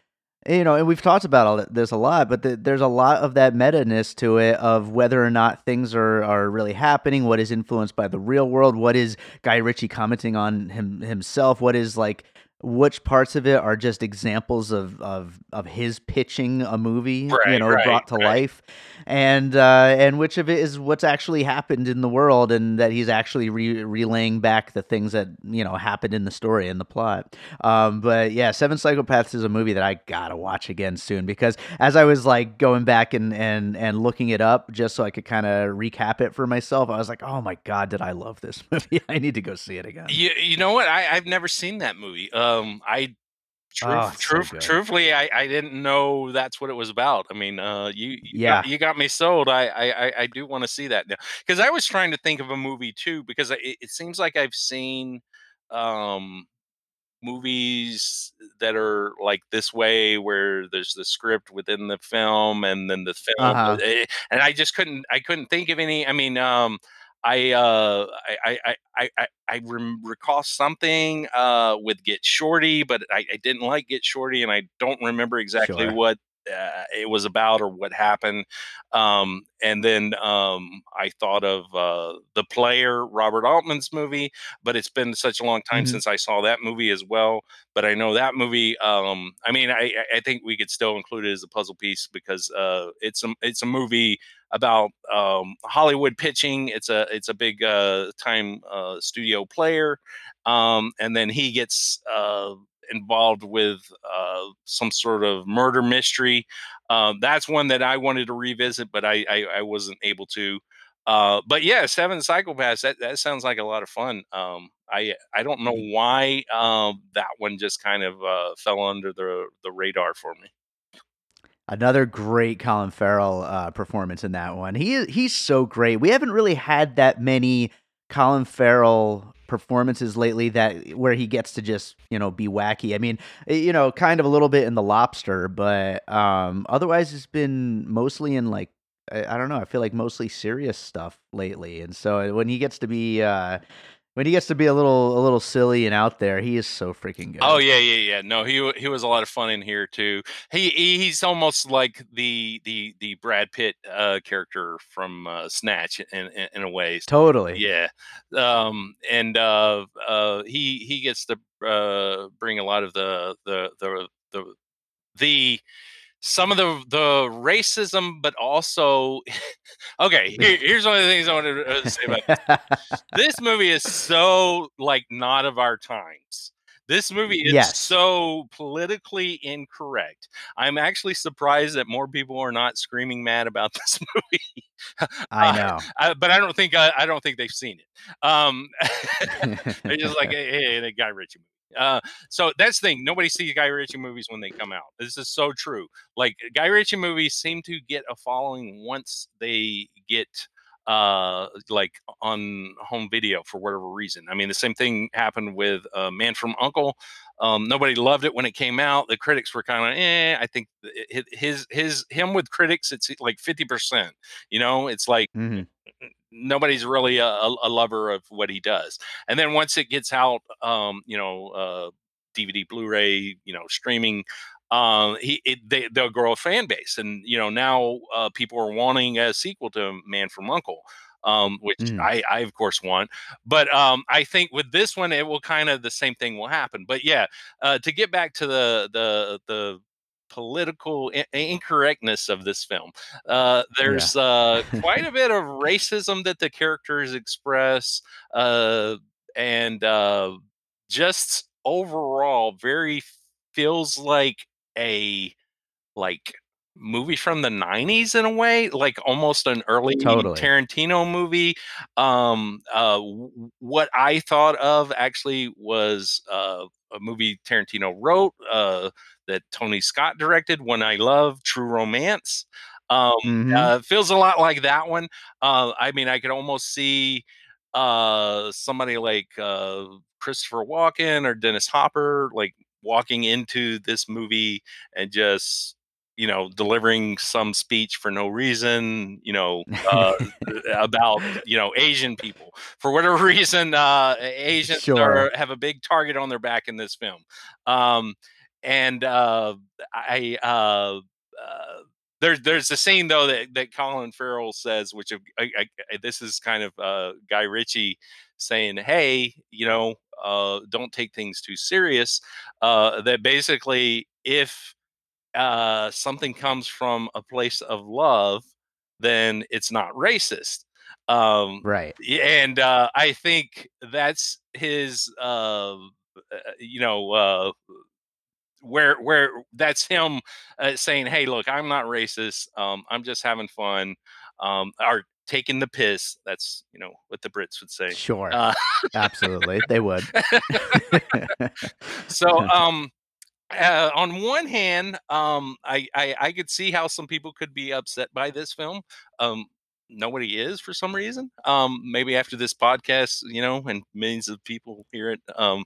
you know, and we've talked about all this a lot, but the, there's a lot of that meta ness to it of whether or not things are, are really happening, what is influenced by the real world, what is Guy Ritchie commenting on him himself, what is like which parts of it are just examples of of, of his pitching a movie, you know, right, brought to right. life, and uh, and which of it is what's actually happened in the world, and that he's actually re- relaying back the things that you know happened in the story and the plot. Um, but yeah, Seven Psychopaths is a movie that I gotta watch again soon because as I was like going back and and and looking it up just so I could kind of recap it for myself, I was like, oh my god, did I love this movie? I need to go see it again. You, you know what? I, I've never seen that movie. Um, I truth, Oh, it's so truthfully, I, I didn't know that's what it was about. I mean, uh, you, you Yeah. got, you got me sold. I, I, I- I do want to see that now because I was trying to think of a movie too because it, it seems like I've seen, um, movies that are like this way where there's the script within the film and then the film Uh-huh. eh, and i just couldn't i couldn't think of any i mean um I uh, I I I I, I recall something uh, with Get Shorty, but I, I didn't like Get Shorty, and I don't remember exactly Sure. what uh, it was about or what happened. Um, and then um, I thought of uh, the player Robert Altman's movie, but it's been such a long time Mhm. since I saw that movie as well. But I know that movie. Um, I mean, I, I- I think we could still include it as a puzzle piece because uh, it's a it's a movie about um, Hollywood pitching. It's a it's a big uh, time uh, studio player, um, and then he gets uh, involved with uh, some sort of murder mystery. Um, that's one that I wanted to revisit, but I I, I wasn't able to. Uh, but yeah, Seven Psychopaths. That that sounds like a lot of fun. Um, I I don't know why um, that one just kind of uh, fell under the the radar for me. Another great Colin Farrell uh, performance in that one. He he's so great. We haven't really had that many Colin Farrell performances lately that where he gets to just you know be wacky. I mean, you know, kind of a little bit in The Lobster, but um, otherwise it's been mostly in like I, I don't know. I feel like mostly serious stuff lately, and so when he gets to be uh, when he gets to be a little a little silly and out there, he is so freaking good. Oh yeah, yeah, yeah. No, he he was a lot of fun in here too. He, he he's almost like the the the Brad Pitt uh, character from uh, Snatch in, in in a way. totally. Yeah, um, and uh, uh, he he gets to uh, bring a lot of the the the the the some of the the racism, but also okay. Here, here's one of the things I wanted to uh, say about this. this movie is so like not of our times. This movie is Yes. so politically incorrect. I'm actually surprised that more people are not screaming mad about this movie. I Uh, know. I, but I don't think I, I don't think they've seen it. Um, they're just like, hey, hey, the Guy Ritchie movie. Uh, so that's the thing. Nobody sees Guy Ritchie movies when they come out. This is so true. Like Guy Ritchie movies seem to get a following once they get uh like on home video for whatever reason. I mean, the same thing happened with uh, Man from U.N.C.L.E. Um, nobody loved it when it came out. The critics were kind of, eh. I think his his him with critics, it's like fifty percent. You know, it's like Mhm. Nobody's really a, a lover of what he does. And then once it gets out, um, you know, uh, DVD, Blu-ray, you know, streaming, um, he it, they, they'll grow a fan base, and you know now uh, people are wanting a sequel to Man from U.N.C.L.E. Um, which Mm. I, I of course want, but um, I think with this one it will kind of the same thing will happen. But yeah, uh, to get back to the the the political in- incorrectness of this film, uh, there's uh, quite a bit of racism that the characters express, uh, and uh, just overall, very feels like a like movie from the 90s in a way like almost an early Totally. tarantino movie. Um uh w- what i thought of actually was uh a movie tarantino wrote uh that tony scott directed When i love true romance um Mhm. uh, feels a lot like that one. Uh, I mean, I could almost see uh, somebody like uh, Christopher Walken or Dennis Hopper like walking into this movie and just you know delivering some speech for no reason you know uh, about you know asian people for whatever reason uh asians Sure. are, have a big target on their back in this film um and uh i uh, uh there's there's a scene though that, that Colin Farrell says, which I, I, I- this is kind of uh, Guy Ritchie saying, "Hey, you know, uh, don't take things too serious." Uh, that basically, if uh, something comes from a place of love, then it's not racist. Um, right. and uh, I think that's his, uh, uh, you know, uh, where where that's him uh, saying, "Hey, look, I'm not racist. Um, I'm just having fun, um, or taking the piss." That's you know what the Brits would say. Sure. Uh, Absolutely. They would. so um uh, on one hand um I, I i could see how some people could be upset by this film um nobody is for some reason. Um, maybe after this podcast, you know, and millions of people hear it. Um,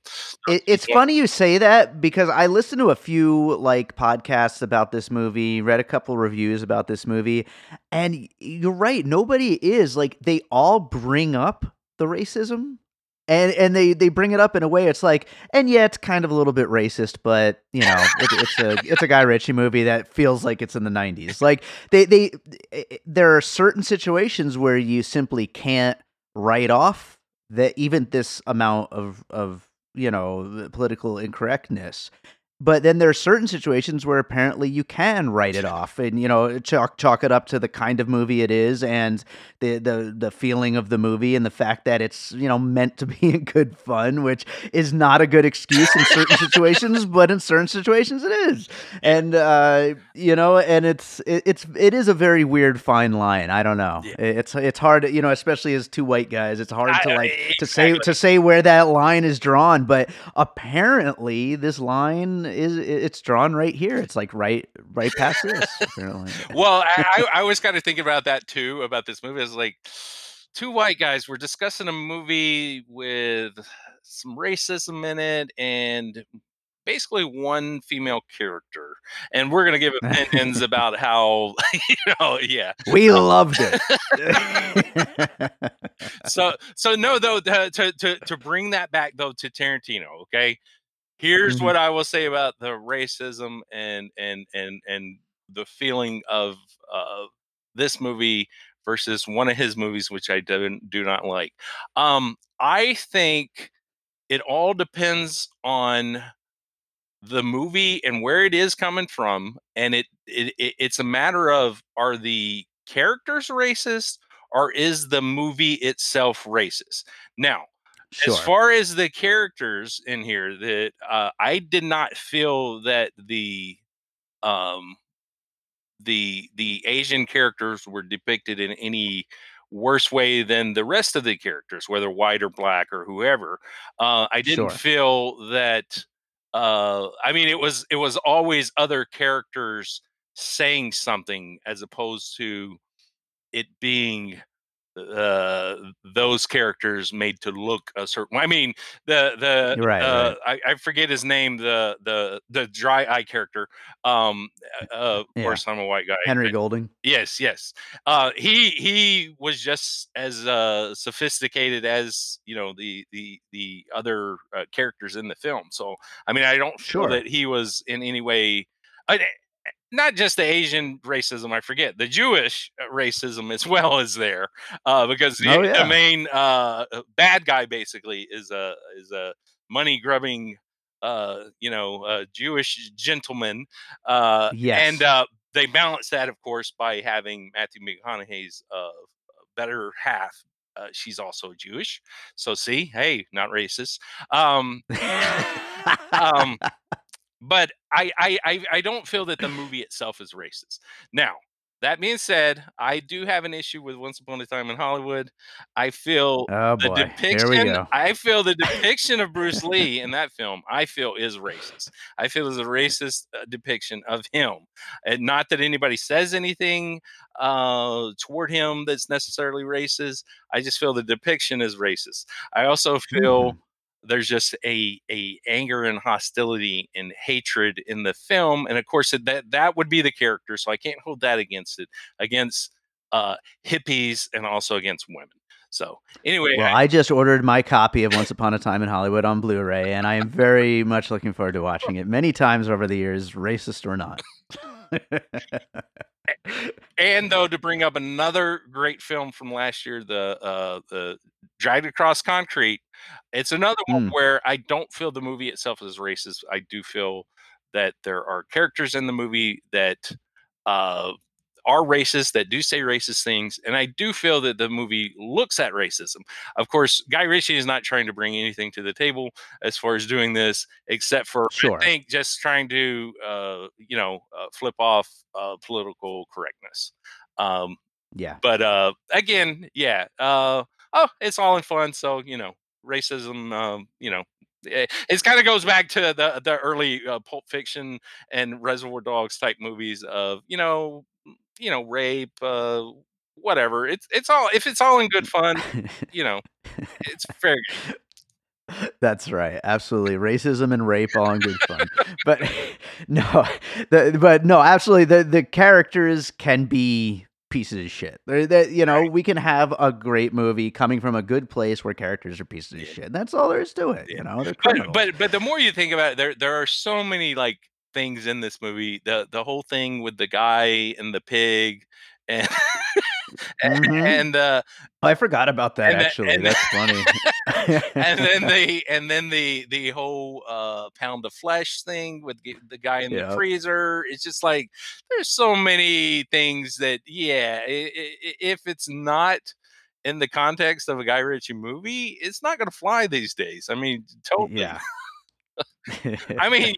it, it's yeah. funny you say that because I listened to a few like podcasts about this movie, read a couple reviews about this movie, and you're right. Nobody is like they all bring up the racism and and they they bring it up in a way it's like and yeah it's kind of a little bit racist but you know it, it's a it's a guy ritchie movie that feels like it's in the 90s like they they eh, eh, there are certain situations where you simply can't write off that even this amount of of you know political incorrectness but then there are certain situations where apparently you can write it off and you know chalk chalk it up to the kind of movie it is and the the the feeling of the movie and the fact that it's you know meant to be in good fun which is not a good excuse in certain situations but in certain situations it is and uh, you know and it's it, it's it is a very weird fine line i don't know yeah. it's it's hard you know especially as two white guys it's hard to like exactly. to say to say where that line is drawn but apparently this line is it's drawn right here. It's like right right past this. Apparently. well, I, I was kind of thinking about that too about this movie. It's like two white guys were discussing a movie with some racism in it and basically one female character and we're going to give opinions about how you know yeah we loved it so so no though to, to to bring that back though to tarantino okay here's mm-hmm. what I will say about the racism and and and and the feeling of uh, this movie versus one of his movies, which I do, do not like. Um, I think it all depends on the movie and where it is coming from, and it, it, it it's a matter of are the characters racist or is the movie itself racist? Now, Sure. As far as the characters in here, that uh, I did not feel that the um the the Asian characters were depicted in any worse way than the rest of the characters, whether white or black or whoever. Uh, I didn't sure. feel that. Uh, I mean, it was it was always other characters saying something as opposed to it being uh, those characters made to look a certain. I mean, the the right, uh, right. I, I, forget his name. The the the dry eye character. Um, uh, of yeah. course, I'm a white guy. Henry Golding. Yes, yes. Uh, he he was just as uh, sophisticated as you know the the the other uh, characters in the film. So I mean, I don't feel sure. that he was in any way. I, not just the Asian racism, I forget the Jewish uh, racism as well is there, uh, because the, oh, yeah. the main uh, uh, bad guy basically is a is a money grubbing, uh, you know, uh, Jewish gentleman. Uh, yes. and uh, they balance that, of course, by having Matthew McConaughey's uh, better half. Uh, she's also Jewish, so see, hey, not racist. Um, um, but I, I I don't feel that the movie itself is racist. Now, that being said, I do have an issue with Once Upon a Time in Hollywood. I feel oh the depiction. I feel the depiction of Bruce Lee in that film. I feel is racist. I feel is a racist uh, depiction of him. And not that anybody says anything uh, toward him that's necessarily racist. I just feel the depiction is racist. I also feel. Mm-hmm there's just a a anger and hostility and hatred in the film and of course that that would be the character so i can't hold that against it against uh hippies and also against women. So anyway well I, I just ordered my copy of once upon a time in hollywood on blu-ray and i am very much looking forward to watching it many times over the years racist or not and though to bring up another great film from last year, the uh, the Dragged Across Concrete, it's another one mm. where I don't feel the movie itself is racist. I do feel that there are characters in the movie that uh, are racist, that do say racist things, and I do feel that the movie looks at racism. Of course, Guy Ritchie is not trying to bring anything to the table as far as doing this, except for sure. I think just trying to, uh, you know, uh, flip off uh, political correctness. Um, yeah. But uh, again, yeah. Uh, oh, it's all in fun. So you know, racism. Um, you know, it, it kind of goes back to the the early uh, Pulp Fiction and Reservoir Dogs type movies of you know you know rape uh whatever. It's it's all if it's all in good fun, you know, it's fair game. That's right. Absolutely. Racism and rape all in good fun. but no, the, but no, absolutely. The the characters can be pieces of shit. They're, they you know, Right. we can have a great movie coming from a good place where characters are pieces of Yeah. shit. That's all there is to it. Yeah. You know, they're But but but the more you think about it, there there are so many like things in this movie. The the whole thing with the guy and the pig and Mhm. and uh I forgot about that and the- actually. That's funny. and then the and then the the whole uh pound of flesh thing with the guy in Yep. the freezer it's just like there's so many things that yeah i- i- i- if it's not in the context of a guy ritchie movie it's not going to fly these days i mean totally yeah. I mean,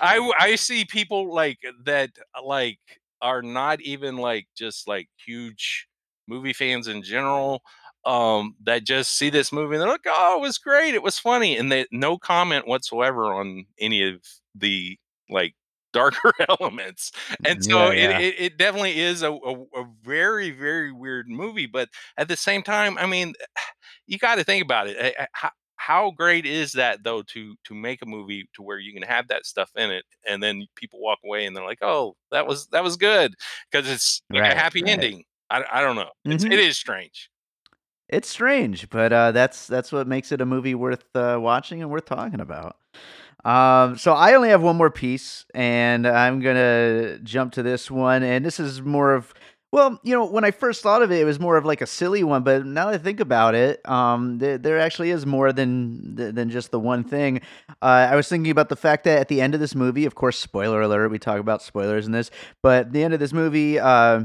I I see people like that uh, like are not even like just like huge movie fans in general um that just see this movie and they're like oh it was great it was funny and they no comment whatsoever on any of the like darker elements and so Yeah, yeah. It, it it definitely is a, a, a very very weird movie but at the same time i mean you got to think about it eh, eh, how, how great is that though to to make a movie to where you can have that stuff in it and then people walk away and they're like oh that was that was good because it's like Right, a happy right. ending I, I don't know it's, Mhm. it is strange It's strange, but uh, that's that's what makes it a movie worth uh, watching and worth talking about. Um, so I only have one more piece, and I'm gonna jump to this one. And this is more of well, you know, when I first thought of it, it was more of like a silly one. But now that I think about it, um, there, there actually is more than than just the one thing. Uh, I was thinking about the fact that at the end of this movie, of course, spoiler alert, we talk about spoilers in this, but at the end of this movie, uh,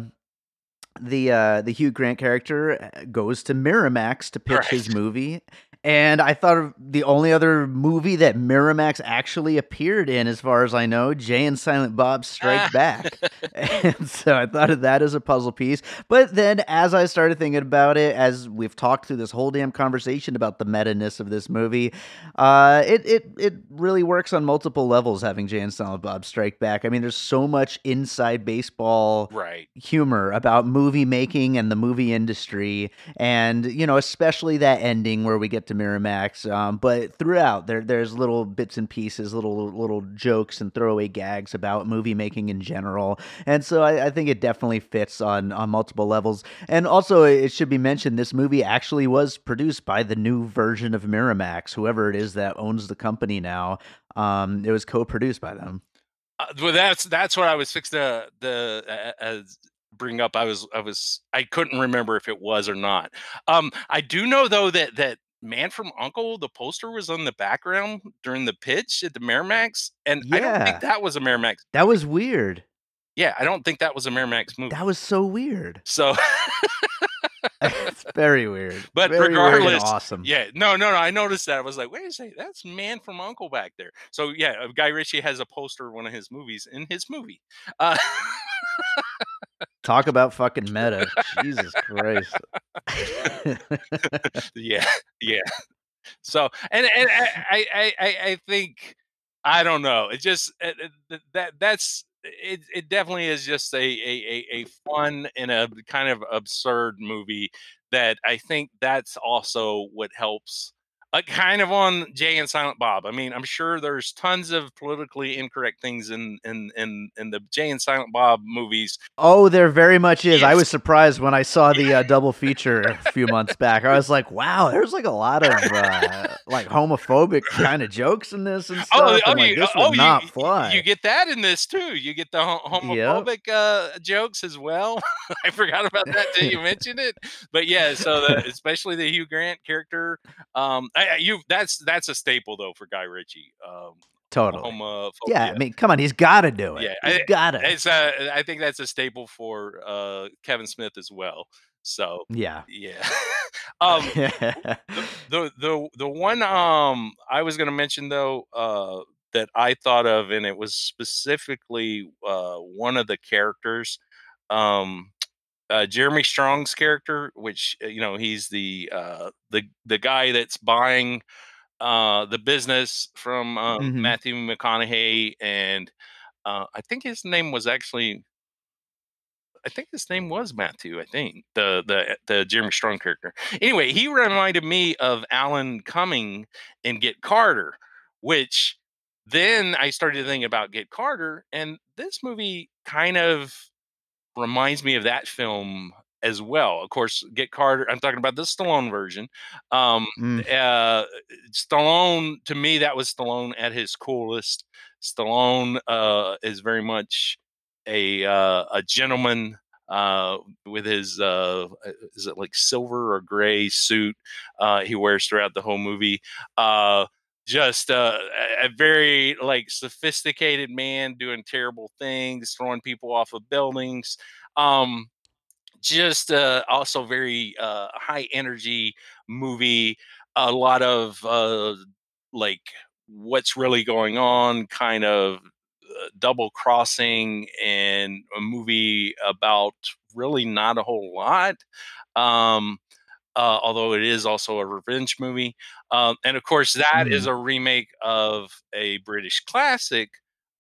the uh the Hugh Grant character uh, goes to Miramax to pitch his movie. And I thought of the only other movie that Miramax actually appeared in, as far as I know, Jay and Silent Bob Strike Back. and so I thought of that as a puzzle piece. But then as I started thinking about it, as we've talked through this whole damn conversation about the meta-ness of this movie, uh, it, it it really works on multiple levels having Jay and Silent Bob Strike Back. I mean, there's so much inside baseball right humor about movie making and the movie industry and you know especially that ending where we get to Miramax um, but throughout there there's little bits and pieces little little jokes and throwaway gags about movie making in general and so I, I think it definitely fits on on multiple levels and also it should be mentioned this movie actually was produced by the new version of Miramax whoever it is that owns the company now um, it was co-produced by them Uh, well, that's that's what I was fixed to the uh, bring up. I was I was I couldn't remember if it was or not. Um, I do know though that that Man from U.N.C.L.E, the poster was on the background during the pitch at the Miramax, and I don't think that was a Miramax. that was weird Yeah, I don't think that was a Miramax movie. that was so weird so it's very weird. But Very weird regardless, awesome. yeah, no, no, no. I noticed that. I was like, wait a second, that's Man from U.N.C.L.E back there. So yeah, uh, Guy Ritchie has a poster of one of his movies in his movie. Uh, Talk about fucking meta. Jesus Christ. yeah, yeah. So, and and I I I, I- think I don't know. It just th- that that's it. It definitely is just a a, a fun and a kind of absurd movie that I think that's also what helps. Uh, kind of on Jay and Silent Bob. I mean, I'm sure there's tons of politically incorrect things in in in, in the Jay and Silent Bob movies. oh, there very much is. I was surprised when I saw the uh, double feature a few months back. I was like, wow, there's like a lot of uh, like homophobic kind of jokes in this and stuff. Oh, oh, like, this oh, would you- not you, fly. you get that in this too. You get the ho- homophobic uh, jokes as well. I forgot about that till you mentioned it. But yeah, so the, especially the Hugh Grant character, um, I, you that's that's a staple though for Guy Ritchie. Um, totally. homophobia. Yeah, I mean, come on, he's got to do it. Yeah, he's I- got to. it's uh, I think that's a staple for uh, Kevin Smith as well. So Yeah. yeah. um, the the the one um I was going to mention though uh that I thought of and it was specifically uh one of the characters um uh, Jeremy Strong's character which uh, you know he's the uh the the guy that's buying uh the business from uh, Mhm. Matthew McConaughey and uh I think his name was actually I think his name was Matthew. I think the the the Jeremy Strong character. Anyway, he reminded me of Alan Cumming in Get Carter, which then I started thinking about Get Carter, and this movie kind of reminds me of that film as well. Of course, Get Carter. I'm talking about the Stallone version. Um, Mm. uh, Stallone to me that was Stallone at his coolest. Stallone uh, is very much a uh, a gentleman uh, with his uh, is it like silver or gray suit uh, he wears throughout the whole movie. Uh, just uh, a very like sophisticated man doing terrible things, throwing people off of buildings. Um, just uh, also very uh, high energy movie. A lot of uh, like what's really going on, kind of uh, double crossing, and a movie about really not a whole lot. Um, uh, although it is also a revenge movie. Um, and of course, that is Mhm. a remake of a British classic,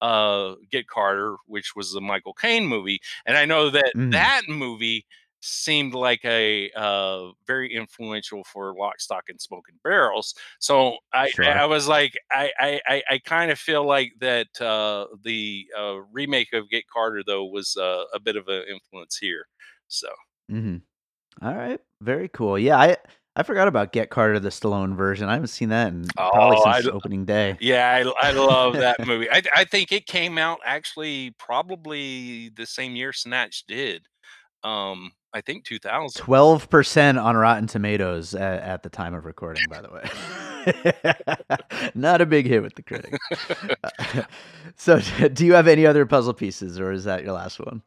uh, Get Carter, which was the Michael Caine movie. And I know that Mhm. that movie seemed like a uh, very influential for Lock, Stock, and Smoking Barrels. So I, I, Sure. I was like, I, I, I, I kind of feel like that uh, the uh, remake of Get Carter, though, was uh, a bit of an influence here. So. hmm All right, very cool. Yeah, I I forgot about Get Carter, the Stallone version. I haven't seen that in probably Oh, I since l- opening day. Yeah, I, I love that movie. I, I think it came out actually probably the same year Snatch did. Um, I think 2000. Twelve percent on Rotten Tomatoes at, at the time of recording, by the way. Not a big hit with the critics. So, do you have any other puzzle pieces, or is that your last one?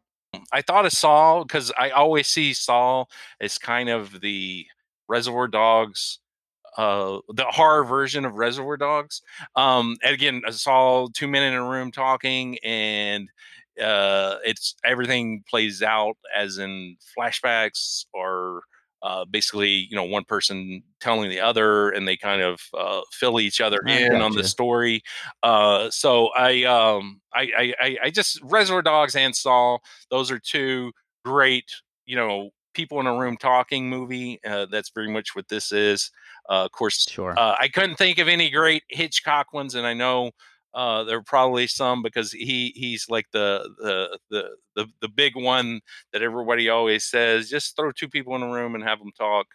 I thought of Saw because I always see Saw as kind of the Reservoir Dogs, uh, the horror version of Reservoir Dogs. Um, and again, I saw two men in a room talking, and uh, it's everything plays out as in flashbacks or uh, basically, you know, one person telling the other, and they kind of uh, fill each other I in on the story. Uh, so I, um, I, I, I, just Reservoir Dogs and Saw. Those are two great, you know, people in a room talking movie. Uh, that's very much what this is. Uh, of course, Sure. uh, I couldn't think of any great Hitchcock ones, and I know uh, there are probably some because he he's like the the the the, the big one that everybody always says. Just throw two people in a room and have them talk.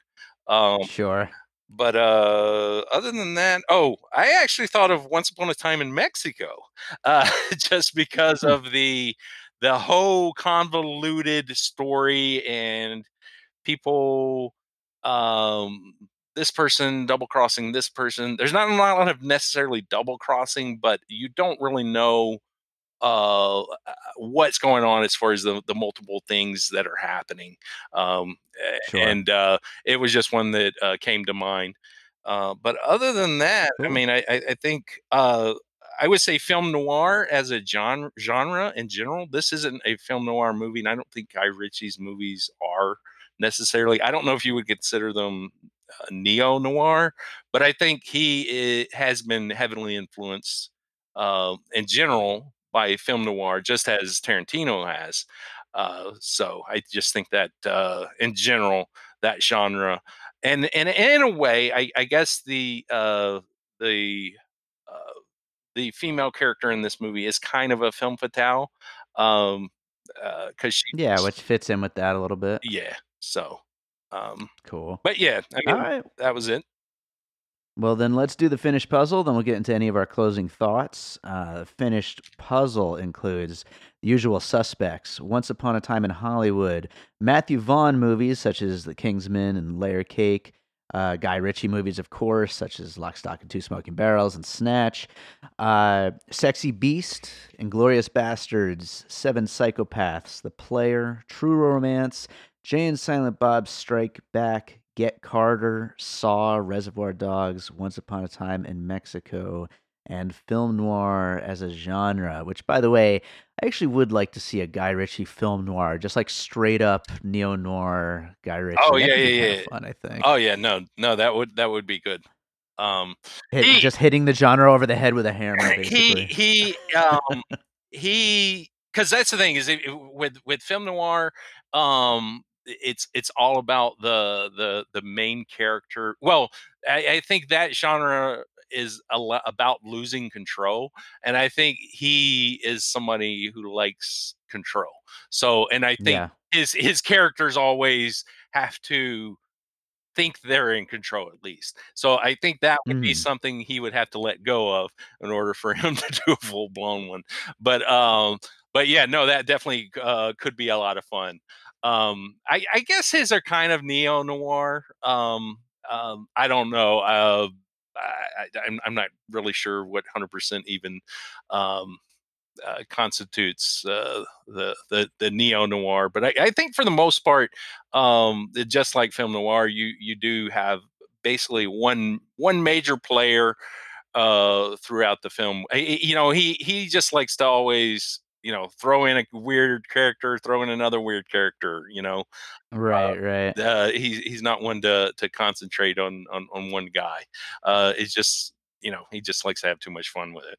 Um, sure. but uh, other than that, oh, I actually thought of Once Upon a Time in Mexico, uh, just because Hmm. of the the whole convoluted story and people um this person double crossing this person there's not a lot of necessarily double crossing but you don't really know uh what's going on as far as the, the multiple things that are happening um Sure. and uh it was just one that uh, came to mind uh but other than that i mean i i, think uh I would say film noir as a genre genre in general. This isn't a film noir movie, and I don't think Guy Ritchie's movies are necessarily. I don't know if you would consider them uh, neo noir, but I think he has been heavily influenced uh, in general by film noir, just as Tarantino has. Uh, so I just think that uh, in general, that genre, and and in a way, I, I guess the uh, the uh, the female character in this movie is kind of a film fatale, um, because she, Yeah, which fits in with that a little bit. yeah. So, um, Cool. but yeah, I mean, right. that was it. Well, then let's do the finished puzzle. Then we'll get into any of our closing thoughts. Uh, the finished puzzle includes the usual suspects Once Upon a Time in Hollywood, Matthew Vaughn movies such as The Kingsman and Layer Cake, uh, Guy Ritchie movies, of course, such as Lock, Stock, and Two Smoking Barrels and Snatch, uh, Sexy Beast, Inglourious Basterds, Seven Psychopaths, The Player, True Romance, Jay and Silent Bob Strike Back, Get Carter, Saw, Reservoir Dogs, Once Upon a Time in Mexico, and film noir as a genre. Which, by the way, I actually would like to see a Guy Ritchie film noir, just like straight up neo noir Guy Ritchie. Oh yeah, yeah, yeah. Fun, I think. Oh yeah, no, no, that would that would be good. Um, Hit, he- just hitting the genre over the head with a hammer, he basically. he um he because that's the thing is it, it- with with film noir, um, it's it's all about the the the main character. Well, I, I think that genre is lo- about losing control, and I think he is somebody who likes control. So, and I think Yeah. his his characters always have to think they're in control at least. So I think that would be Mhm. something he would have to let go of in order for him to do a full blown one. But um, but yeah, no, that definitely uh, could be a lot of fun. Um, I, I guess his are kind of neo noir. Um, um, I don't know. Uh, I, I'm not really sure what hundred percent even um, uh, constitutes uh, the the the neo noir. But I, I think for the most part, um, just like film noir, you you do have basically one one major player uh, throughout the film. You know, he he just likes to always you know throw in a weird character, throw in another weird character. You know, Right, right. uh, he's he's not one to to concentrate on on on one guy. Uh, it's just you know he just likes to have too much fun with it.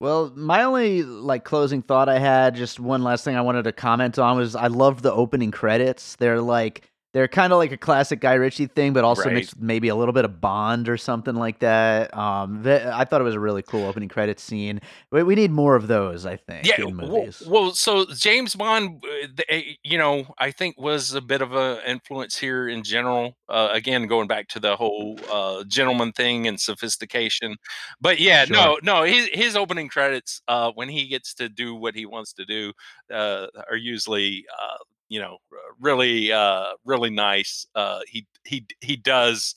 Well, my only like closing thought I had, just one last thing I wanted to comment on was I loved the opening credits. They're like they're kind of like a classic Guy Ritchie thing, but also Right. mixed with maybe a little bit of Bond or something like that. Um, th- I thought it was a really cool opening credits scene. We, we need more of those, I think, yeah well, well so james bond uh, eh, you know i think was a bit of an influence here in general uh, again going back to the whole uh, gentleman thing and sophistication but yeah Sure. no no his, his opening credits uh, when he gets to do what he wants to do uh, are usually uh, you know really uh, really nice uh, he he he does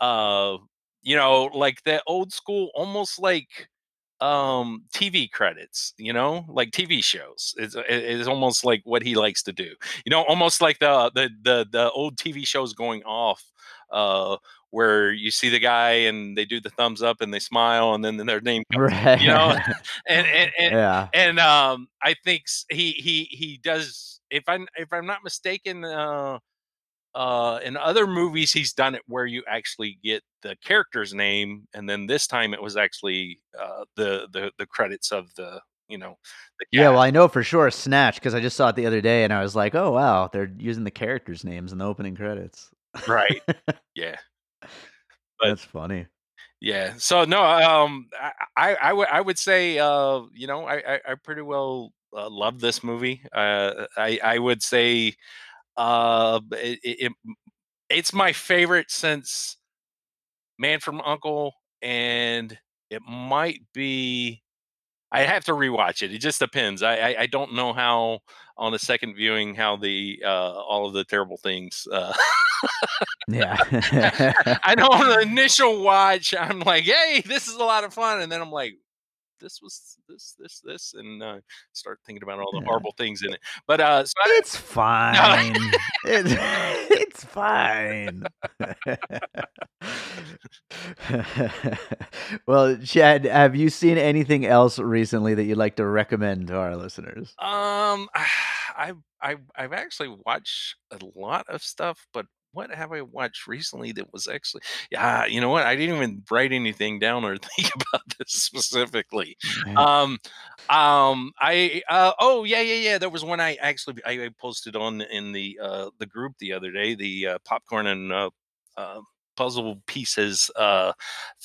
uh, you know like the old school almost like um tv credits you know like tv shows it's, it's almost like what he likes to do you know almost like the the the, the old tv shows going off uh where you see the guy and they do the thumbs up and they smile and then their name comes right. you know and and, and yeah. and um i think he he he does if i'm if i'm not mistaken uh uh in other movies he's done it where you actually get the character's name and then this time it was actually uh the the the credits of the you know the Yeah, well. I know for sure Snatch because I just saw it the other day and I was like, oh, wow, they're using the characters' names in the opening credits. right yeah but- That's funny. yeah so no um i i, I would i would say uh you know i i, I pretty well uh, love this movie uh i i would say uh it, it, it it's my favorite since man from U.N.C.L.E and it might be i have to rewatch it it just depends i i, I don't know how on a second viewing how the uh all of the terrible things uh Yeah. I know on the initial watch, I'm like, "Hey, this is a lot of fun," and then I'm like, "This was this, this, this," and uh, start thinking about all the Yeah. horrible things in it. But uh, so I, It's fine. it's, it's fine. well, Chad, have you seen anything else recently that you'd like to recommend to our listeners? um, I've I've I've actually watched a lot of stuff, but what have I watched recently that was actually? Yeah, you know what? I didn't even write anything down or think about this specifically. Yeah. um um i uh oh yeah yeah yeah there was one i actually i I posted on in the uh the group the other day the uh, popcorn and uh, uh puzzle pieces uh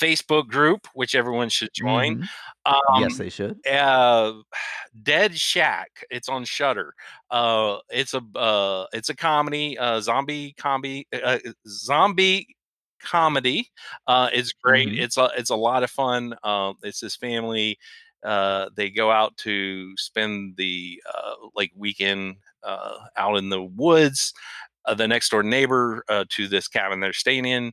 facebook group which everyone should join Mhm. um yes, they should. uh dead shack it's on Shudder uh it's a uh it's a comedy uh zombie comedy uh, zombie comedy uh it's great Mhm. it's a it's a lot of fun um it's this family uh they go out to spend the uh like weekend uh out in the woods uh, the next door neighbor uh, to this cabin they're staying in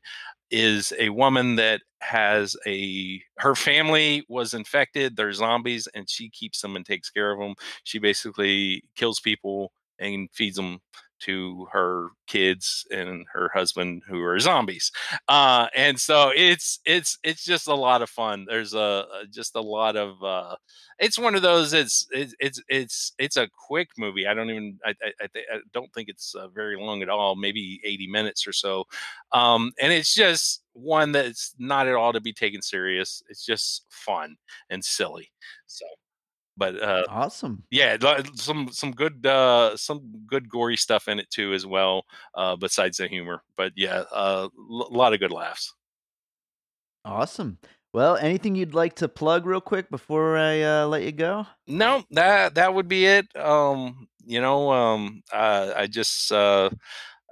is a woman that has a her family was infected they're zombies and she keeps them and takes care of them she basically kills people and feeds them to her kids and her husband who are zombies. Uh and so it's it's it's just a lot of fun. There's a, just a lot of uh it's one of those it's it's it's it's, it's a quick movie. I don't even i i, I, I don't think it's uh, very long at all maybe 80 minutes or so. Um and it's just one that's not at all to be taken serious. It's just fun and silly. So but uh, Awesome. yeah, some some good uh, some good gory stuff in it too as well. Uh, besides the humor, but yeah, a uh, l- lot of good laughs. Awesome. Well, anything you'd like to plug real quick before I uh, let you go? No, that that would be it. Um, you know, um, uh, I just uh,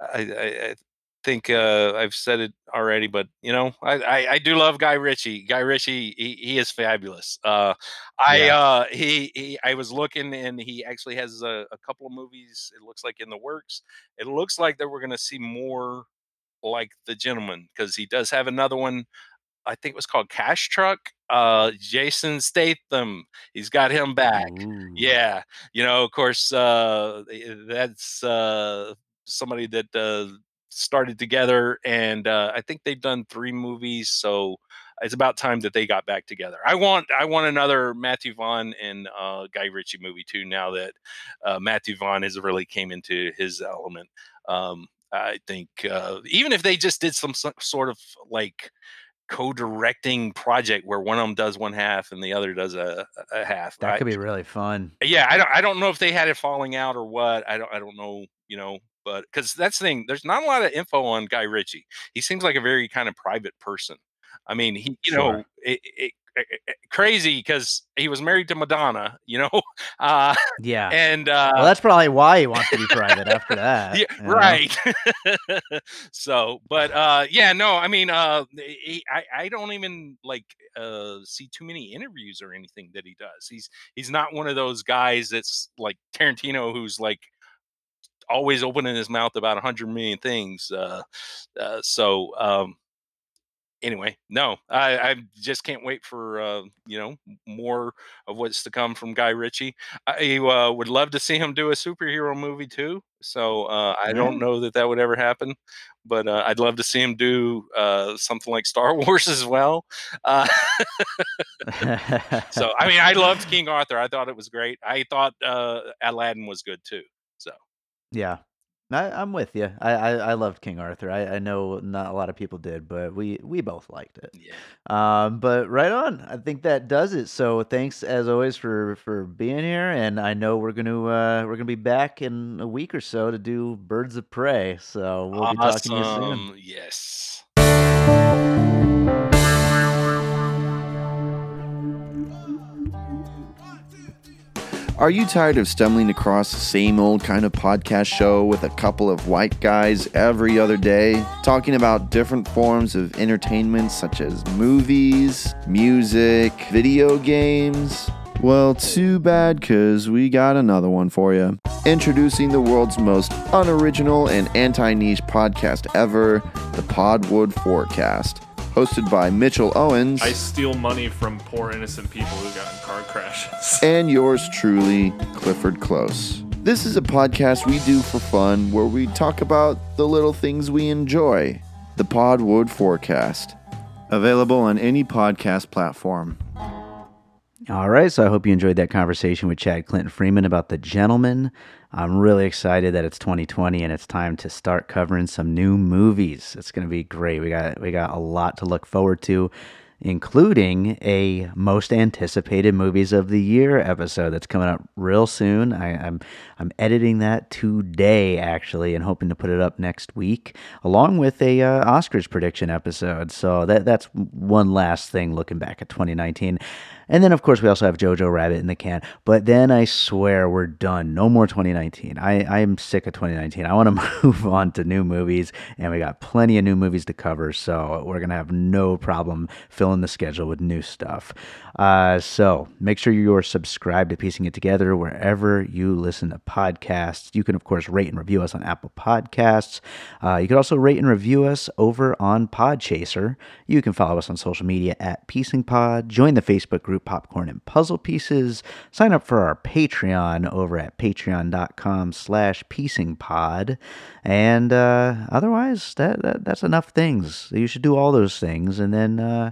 I, I, I think uh, I've said it already, but you know, I, I, I do love Guy Ritchie. Guy Ritchie, he, he is fabulous. Uh, I Yeah. uh, he, he I was looking, and he actually has a, a couple of movies. It looks like in the works. It looks like that we're going to see more like the gentleman because he does have another one I think it was called Cash Truck. Uh, Jason Statham, he's got him back. Ooh. Yeah, you know, of course, uh, eh, that's uh, somebody that uh, started together, and uh, I think they've done three movies. So it's about time that they got back together. I want, I want another Matthew Vaughn and uh, Guy Ritchie movie too. Now that uh, Matthew Vaughn has really came into his element, um, I think uh, even if they just did some so- sort of like co-directing project where one of them does one half and the other does a, a half. That I- could be really fun. yeah, I don't I don't know if they had it falling out or what. I don't I don't know, you know, but because that's the thing. There's not a lot of info on Guy Ritchie. He seems like a very kind of private person. I mean, he you know Sure. it, it, it- it- crazy because he was married to Madonna, you know, uh, Yeah. and uh, well, that's probably why he wants to be private after that. yeah, right. so, but uh, yeah, no, I mean, uh, he, I I don't even like uh see too many interviews or anything that he does. He's he's not one of those guys that's like Tarantino, who's like always opening his mouth about a hundred million things. Uh, uh, so um, anyway, no, I, I just can't wait for uh, you know more of what's to come from Guy Ritchie. I uh, would love to see him do a superhero movie too. So uh, I don't know that that would ever happen, but uh, I'd love to see him do uh, something like Star Wars as well. Uh, so I mean, I loved King Arthur. I thought it was great. I thought uh, Aladdin was good too. Yeah. I, I'm with you. I, I, I loved King Arthur. I, I know not a lot of people did, but we, we both liked it. yeah, Um, but right on. I think that does it. So thanks as always for for being here. And I know we're gonna uh, we're gonna be back in a week or so to do Birds of Prey. So we'll be talking to you soon. awesome. Yes. Are you tired of stumbling across the same old kind of podcast show with a couple of white guys every other day, talking about different forms of entertainment such as movies, music, video games? Well, too bad, because we got another one for you. Introducing the world's most unoriginal and anti niche podcast ever, the Podwood Forecast. Hosted by Mitchell Owens. I steal money from poor innocent people who got in car crashes. and yours truly, Clifford Close. This is a podcast we do for fun where we talk about the little things we enjoy. The Podwood Forecast. Available on any podcast platform. All right, so I hope you enjoyed that conversation with Chad Clinton Freeman about The Gentleman. I'm really excited that it's 2020 and it's time to start covering some new movies. It's going to be great. We got we got a lot to look forward to, including a most anticipated movies of the year episode that's coming up real soon. I, I'm I'm editing that today actually, and hoping to put it up next week, along with a uh, Oscars prediction episode. So that that's one last thing looking back at 2019. And then, of course, we also have Jojo Rabbit in the can. But then I swear we're done. No more 2019. I, I am sick of 2019. I want to move on to new movies, and we got plenty of new movies to cover. So we're going to have no problem filling the schedule with new stuff. Uh, so make sure you're subscribed to Piecing It Together wherever you listen to podcasts. You can, of course, rate and review us on Apple Podcasts. Uh, you can also rate and review us over on Podchaser. You can follow us on social media at Piecing Pod. Join the Facebook group Popcorn and Puzzle Pieces. Sign up for our Patreon over at patreon.com slash piecingpod. And uh, otherwise, that, that that's enough things. You should do all those things. And then uh,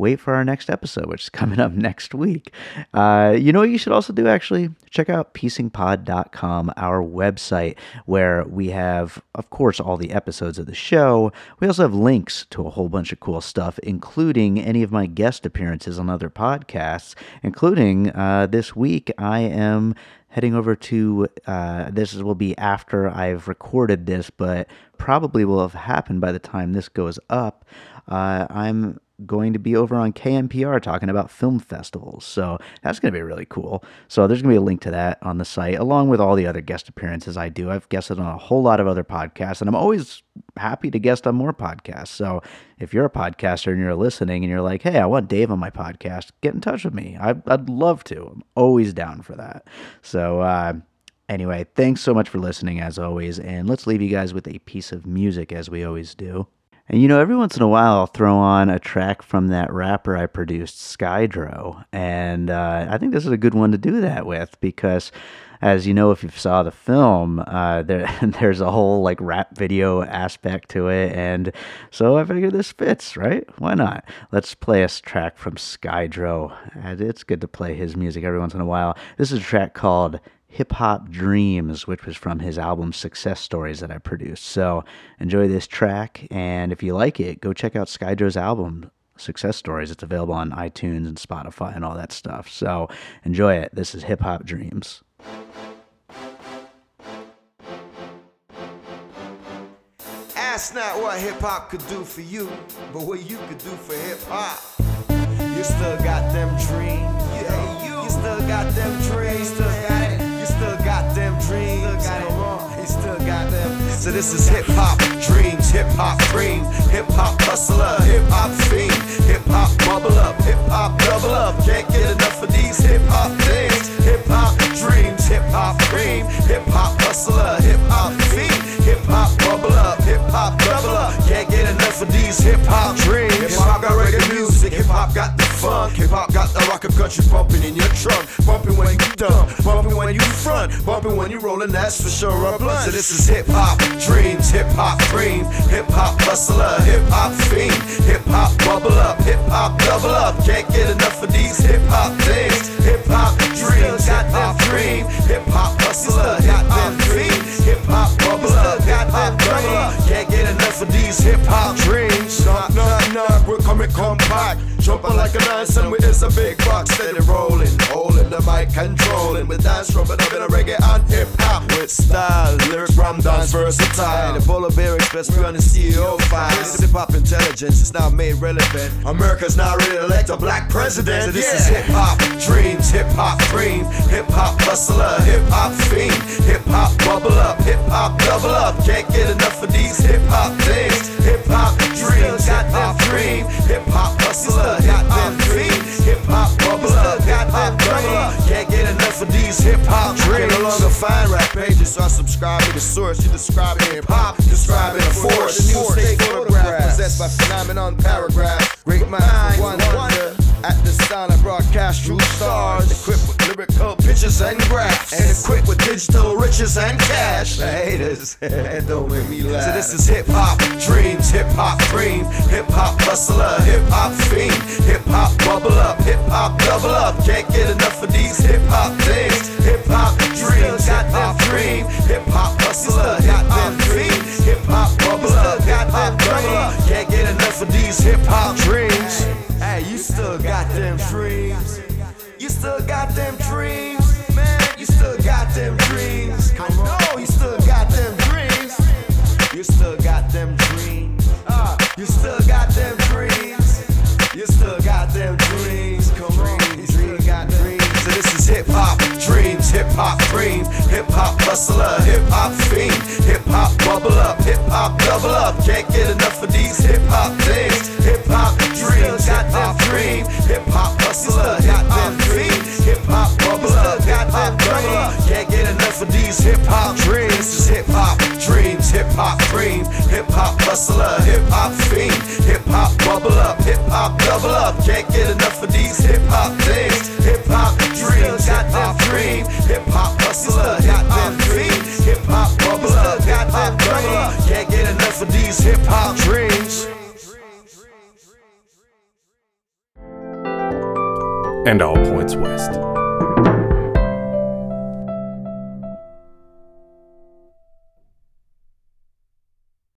wait for our next episode, which is coming up next week. Uh, you know what you should also do, actually? Check out piecingpod.com, our website, where we have, of course, all the episodes of the show. We also have links to a whole bunch of cool stuff, including any of my guest appearances on other podcasts, including uh, this week, I am heading over to uh, this will be after I've recorded this, but probably will have happened by the time this goes up. Uh, I'm going to be over on KNPR talking about film festivals. So that's going to be really cool. So there's going to be a link to that on the site, along with all the other guest appearances I do. I've guested on a whole lot of other podcasts, and I'm always happy to guest on more podcasts. So if you're a podcaster and you're listening and you're like, hey, I want Dave on my podcast, get in touch with me. I'd, I'd love to. I'm always down for that. So, uh, Anyway, thanks so much for listening as always, and let's leave you guys with a piece of music as we always do. And you know, every once in a while, I'll throw on a track from that rapper I produced, Skydro, and uh, I think this is a good one to do that with because, as you know, if you saw the film, uh, there there's a whole like rap video aspect to it, and so I figured this fits, right? Why not? Let's play a track from Skydro, and it's good to play his music every once in a while. This is a track called Hip Hop Dreams, which was from his album Success Stories that I produced. So enjoy this track, and if you like it, go check out Skydro's album Success Stories. It's available on iTunes and Spotify and all that stuff. So enjoy it. This is Hip Hop Dreams. Ask not what hip hop could do for you, but what you could do for hip hop. You still got them dreams. Yeah. You still got them dreams. So this is hip hop dreams, hip hop dream, hip hop hustler, hip hop fiend, hip hop bubble up, hip hop double up. Can't get enough of these hip hop things. Hip hop dreams, hip hop dream, hip hop hustler, hip hop fiend, hip hop bubble up, hip hop double up. Can't get enough of these hip hop dreams. Hip hop got reggae music, hip hop got the funk, hip hop got the rock of country bumping in your trunk, bumping when you dumb, bumping when you front, bumping when you rolling. That's for sure a blunt. So this is hip hop dreams, hip hop dream, hip hop hustler, hip hop fiend, hip hop bubble up, hip hop double up. Can't get enough of these hip hop things. Hip hop dreams, hip hop dream, hip hop hustler, hip hop fiend, hip hop bubble up, hip hop double up. Can't get enough of these hip hop dreams. Knock, knock, knock, we're coming compact. Jumping like a and with is a big box steady rolling, holding the mic controlling. With dance rubbing up in a reggae and hip hop style, lyric ram dance versatile. The polar bear express we on the CEO file. This hip hop intelligence is now made relevant. America's now ready to elect a black president. So this is hip hop dreams, hip hop dream, hip hop hustler, hip hop fiend, hip hop bubble up, hip hop double up. Can't get enough of these hip hop things. Hip hop dreams, hip hop dream, hip hop hustler, hip hop fiend, hip hop bubble up, hip hop double up. Can't get enough of these hip hop dreams. No longer find rap pages, so I subscribe to the source. You describe it in pop, describe it in force. The new state photograph possessed by phenomenon paragraph. Great mind, one wonder. At the sound I broadcast true stars, equipped with lyrical pictures and graphs, and equipped with digital riches and cash. The haters, don't make me laugh. So this is hip hop dreams, hip hop dream, hip hop hustler, hip hop fiend, hip hop bubble up, hip hop double up. Can't get enough of these hip hop things. Hip hop dreams, hip hop dream, hip hop hustler, hip hop fiend, hip hop bubble hop double up. Can't get enough of these hip hop dreams. Hey, you still got them dreams. You still got them dreams. Man, you still got them dreams. I know you still got them dreams. You still got them dreams. Uh, you still got them dreams. You still got them dreams. Come on, you still got dreams. So this is hip hop hip hop dream, hip hop hustler, hip hop fiend, hip hop bubble up, hip hop double up. Can't get enough of these hip hop things. Hip hop dreams, hip hop dream, hip hop hustler, hip hop fiend, hip hop bubble up, hip hop double up. Can't of these hip hop dreams. This is hip hop dreams, hip hop dream, hip hop hustler, hip hop fiend, hip hop bubble up, hip hop double up. Can't get enough of these hip hop things. Hip hop dreams, hip hop dream, hip hop hustler, hip hop fiend, hip hop bubble up, hip hop double up. Can't get enough of these hip hop dreams. and all points west.